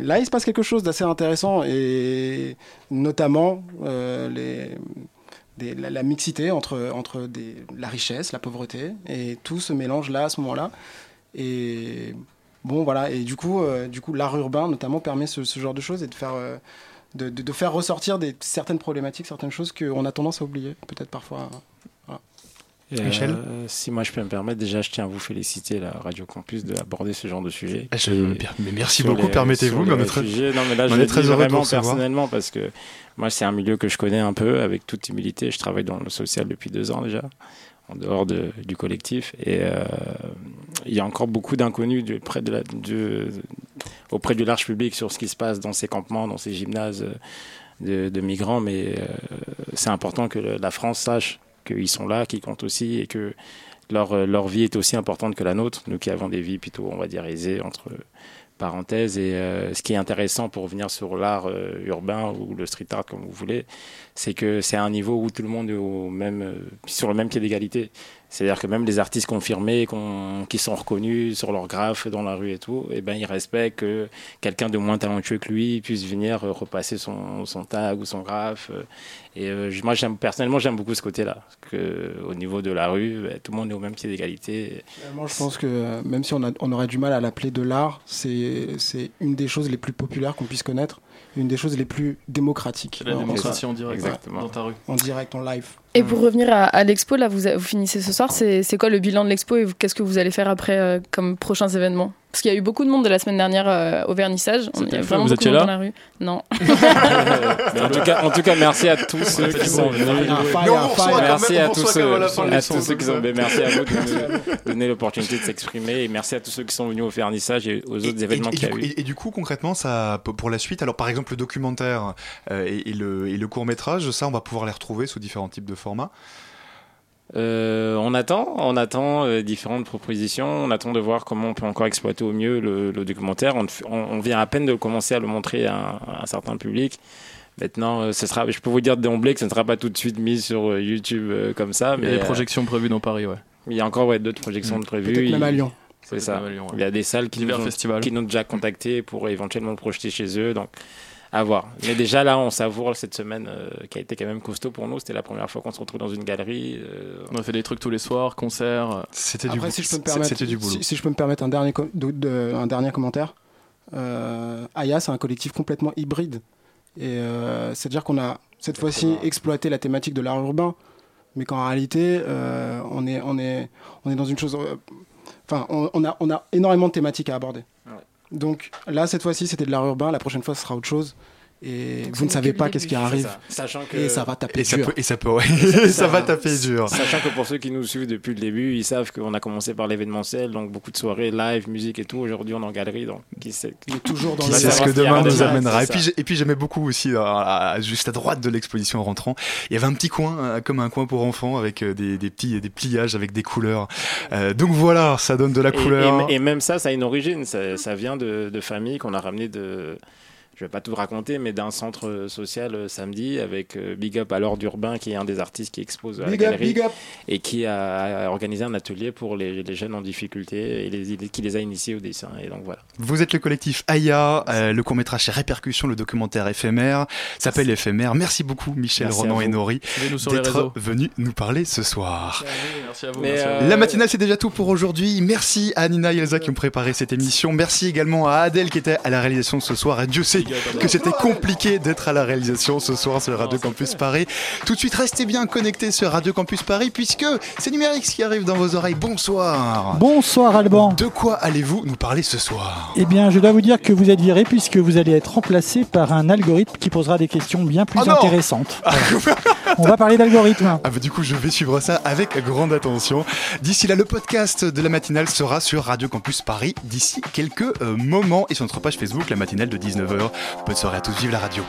là, il se passe quelque chose d'assez intéressant et notamment la, mixité entre, entre la richesse, la pauvreté, et tout se mélange là, à ce moment-là. Et bon, voilà, et du coup, euh, du coup l'art urbain, notamment, permet ce, ce genre de choses et de faire, euh, de, de- de faire ressortir des, certaines problématiques, certaines choses qu'on a tendance à oublier, peut-être parfois. Voilà. Et, Michel euh, Si moi je peux me permettre, déjà je tiens à vous féliciter, la Radio Campus, d'aborder ce genre de sujet. Ah, je- mais merci beaucoup, permettez-vous, on est très-. Non, mais là, on je est le très heureux vraiment personnellement parce que moi, c'est un milieu que je connais un peu avec toute humilité. Je travaille dans le social depuis deux ans déjà, en dehors de- du collectif. Et euh, il y a encore beaucoup d'inconnus auprès du large public sur ce qui se passe dans ces campements, dans ces gymnases euh, de, migrants. Mais euh, c'est important que la France sache qu'ils sont là, qu'ils comptent aussi et que leur, leur vie est aussi importante que la nôtre, nous qui avons des vies plutôt, on va dire, aisées entre Et euh, ce qui est intéressant pour revenir sur l'art euh, urbain ou le street art, comme vous voulez, c'est que c'est un niveau où tout le monde est au même, euh, sur le même pied d'égalité. C'est-à-dire que même les artistes confirmés, qui sont reconnus sur leur graphe dans la rue et tout, eh ben, ils respectent que quelqu'un de moins talentueux que lui puisse venir euh, repasser son, tag ou son graphe. euh. Et euh, moi, personnellement, j'aime beaucoup ce côté-là. Au niveau de la rue, ben, tout le monde est au même pied d'égalité. Moi, je pense que même si on, a- on aurait du mal à l'appeler de l'art, c'est une des choses les plus populaires qu'on puisse connaître, une des choses les plus démocratiques. La démocratie en direct, Exactement. dans ta rue. En direct, en live. Et pour revenir à, à l'expo, là, vous, vous finissez ce soir. C'est quoi le bilan de l'expo et qu'est-ce que vous allez faire après euh, comme prochains événements? Parce qu'il y a eu beaucoup de monde de la semaine dernière euh, au vernissage. On- y a vraiment vous beaucoup de étiez monde là dans la rue. Non. En, tout cas, en tout cas, merci à tous ceux qui sont venus. Merci à tous ceux, qui sont. ça. mais Merci à vous de nous donner l'opportunité de s'exprimer et merci à tous ceux qui sont venus au vernissage et aux autres événements qu'il y a eu. et- et du coup, concrètement, ça, pour la suite, alors par exemple le documentaire euh, et, et le, et le court métrage, ça, on va pouvoir les retrouver sous différents types de formats. Euh, on attend, on attend euh, différentes propositions, on attend de voir comment on peut encore exploiter au mieux le, le documentaire. On, on- on vient à peine de commencer à le montrer à, un- à un certain public. Maintenant, euh, ce sera, je peux vous dire d'emblée que ce ne sera pas tout de suite mis sur euh, YouTube euh, comme ça. Il y a mais, des euh, projections prévues dans Paris, ouais. Il y a encore ouais, d'autres projections de prévues. Peut-être même Il- à Lyon. C'est ça. même à Lyon, ouais. Il y a des salles qui nous, ont, qui nous ont déjà contactés pour éventuellement le projeter chez eux. Donc, à voir. Mais déjà là, on savoure cette semaine euh, qui a été quand même costaud pour nous. C'était la première fois qu'on se retrouve dans une galerie. euh, On a fait des trucs tous les soirs, concerts. C'était si je peux me permettre, si, si je peux me permettre un dernier, com- de- de- un dernier commentaire, euh, Aya, c'est un collectif complètement hybride. Et euh, c'est-à-dire qu'on a cette fois-ci exploité la thématique de l'art urbain, mais qu'en réalité, euh, on, est, on, est, on est dans une chose. euh, Enfin, on, on a, on a énormément de thématiques à aborder. Donc là, cette fois-ci, c'était de l'art urbain. La prochaine fois, ce sera autre chose. Et Donc, vous ne savez pas qu'est-ce qui arrive. ça. Sachant que- Et ça va taper Et ça dur. peut, et ça peut, ouais. ça va taper dur. Sachant que pour ceux qui nous suivent depuis le début, ils savent qu'on a commencé par l'événementiel, donc beaucoup de soirées live, musique et tout. Aujourd'hui, on est en galerie, donc qui sait toujours Qui sait ce que demain nous amènera. Et puis, et puis j'aimais beaucoup aussi, euh, à- juste à droite de l'exposition en rentrant, il y avait un petit coin, euh, comme un coin pour enfants, avec euh, des, des petits des pliages avec des couleurs. Euh, donc voilà, ça donne de la Et- couleur. Et, et même ça, ça a une origine. Ça, ça vient de, de familles qu'on a ramené de. Je vais pas tout raconter, mais d'un centre social euh, samedi avec euh, Big Up à l'ordre urbain, qui est un des artistes qui expose à la Big galerie big up. et qui a, a organisé un atelier pour les, les jeunes en difficulté et les, qui les a initiés au dessin. Et donc voilà. Vous êtes le collectif Aya, euh, le court-métrage c'est Répercussion, le documentaire éphémère, s'appelle Éphémère. Merci beaucoup Michel, Merci Ronan et. Nori d'être venus nous parler ce soir. Merci à vous. Mais, merci à euh, vous. La matinale, c'est déjà tout pour aujourd'hui. Merci à Nina et Elsa qui ont préparé cette émission. Merci également à Adèle qui était à la réalisation ce soir. Et Dieu sait que c'était compliqué d'être à la réalisation ce soir sur Radio Campus Paris. Tout de suite, restez bien connectés sur Radio Campus Paris puisque c'est Numérix qui arrive dans vos oreilles. Bonsoir. Bonsoir Alban. De quoi allez-vous nous parler ce soir Eh bien, je dois vous dire que vous êtes viré puisque vous allez être remplacé par un algorithme qui posera des questions bien plus Oh intéressantes. On va parler d'algorithme. Ah bah du coup je vais suivre ça avec grande attention. D'ici là le podcast de la matinale sera sur Radio Campus Paris d'ici quelques euh, moments et sur notre page Facebook la matinale de 19h. Bonne soirée à tous, vive la radio.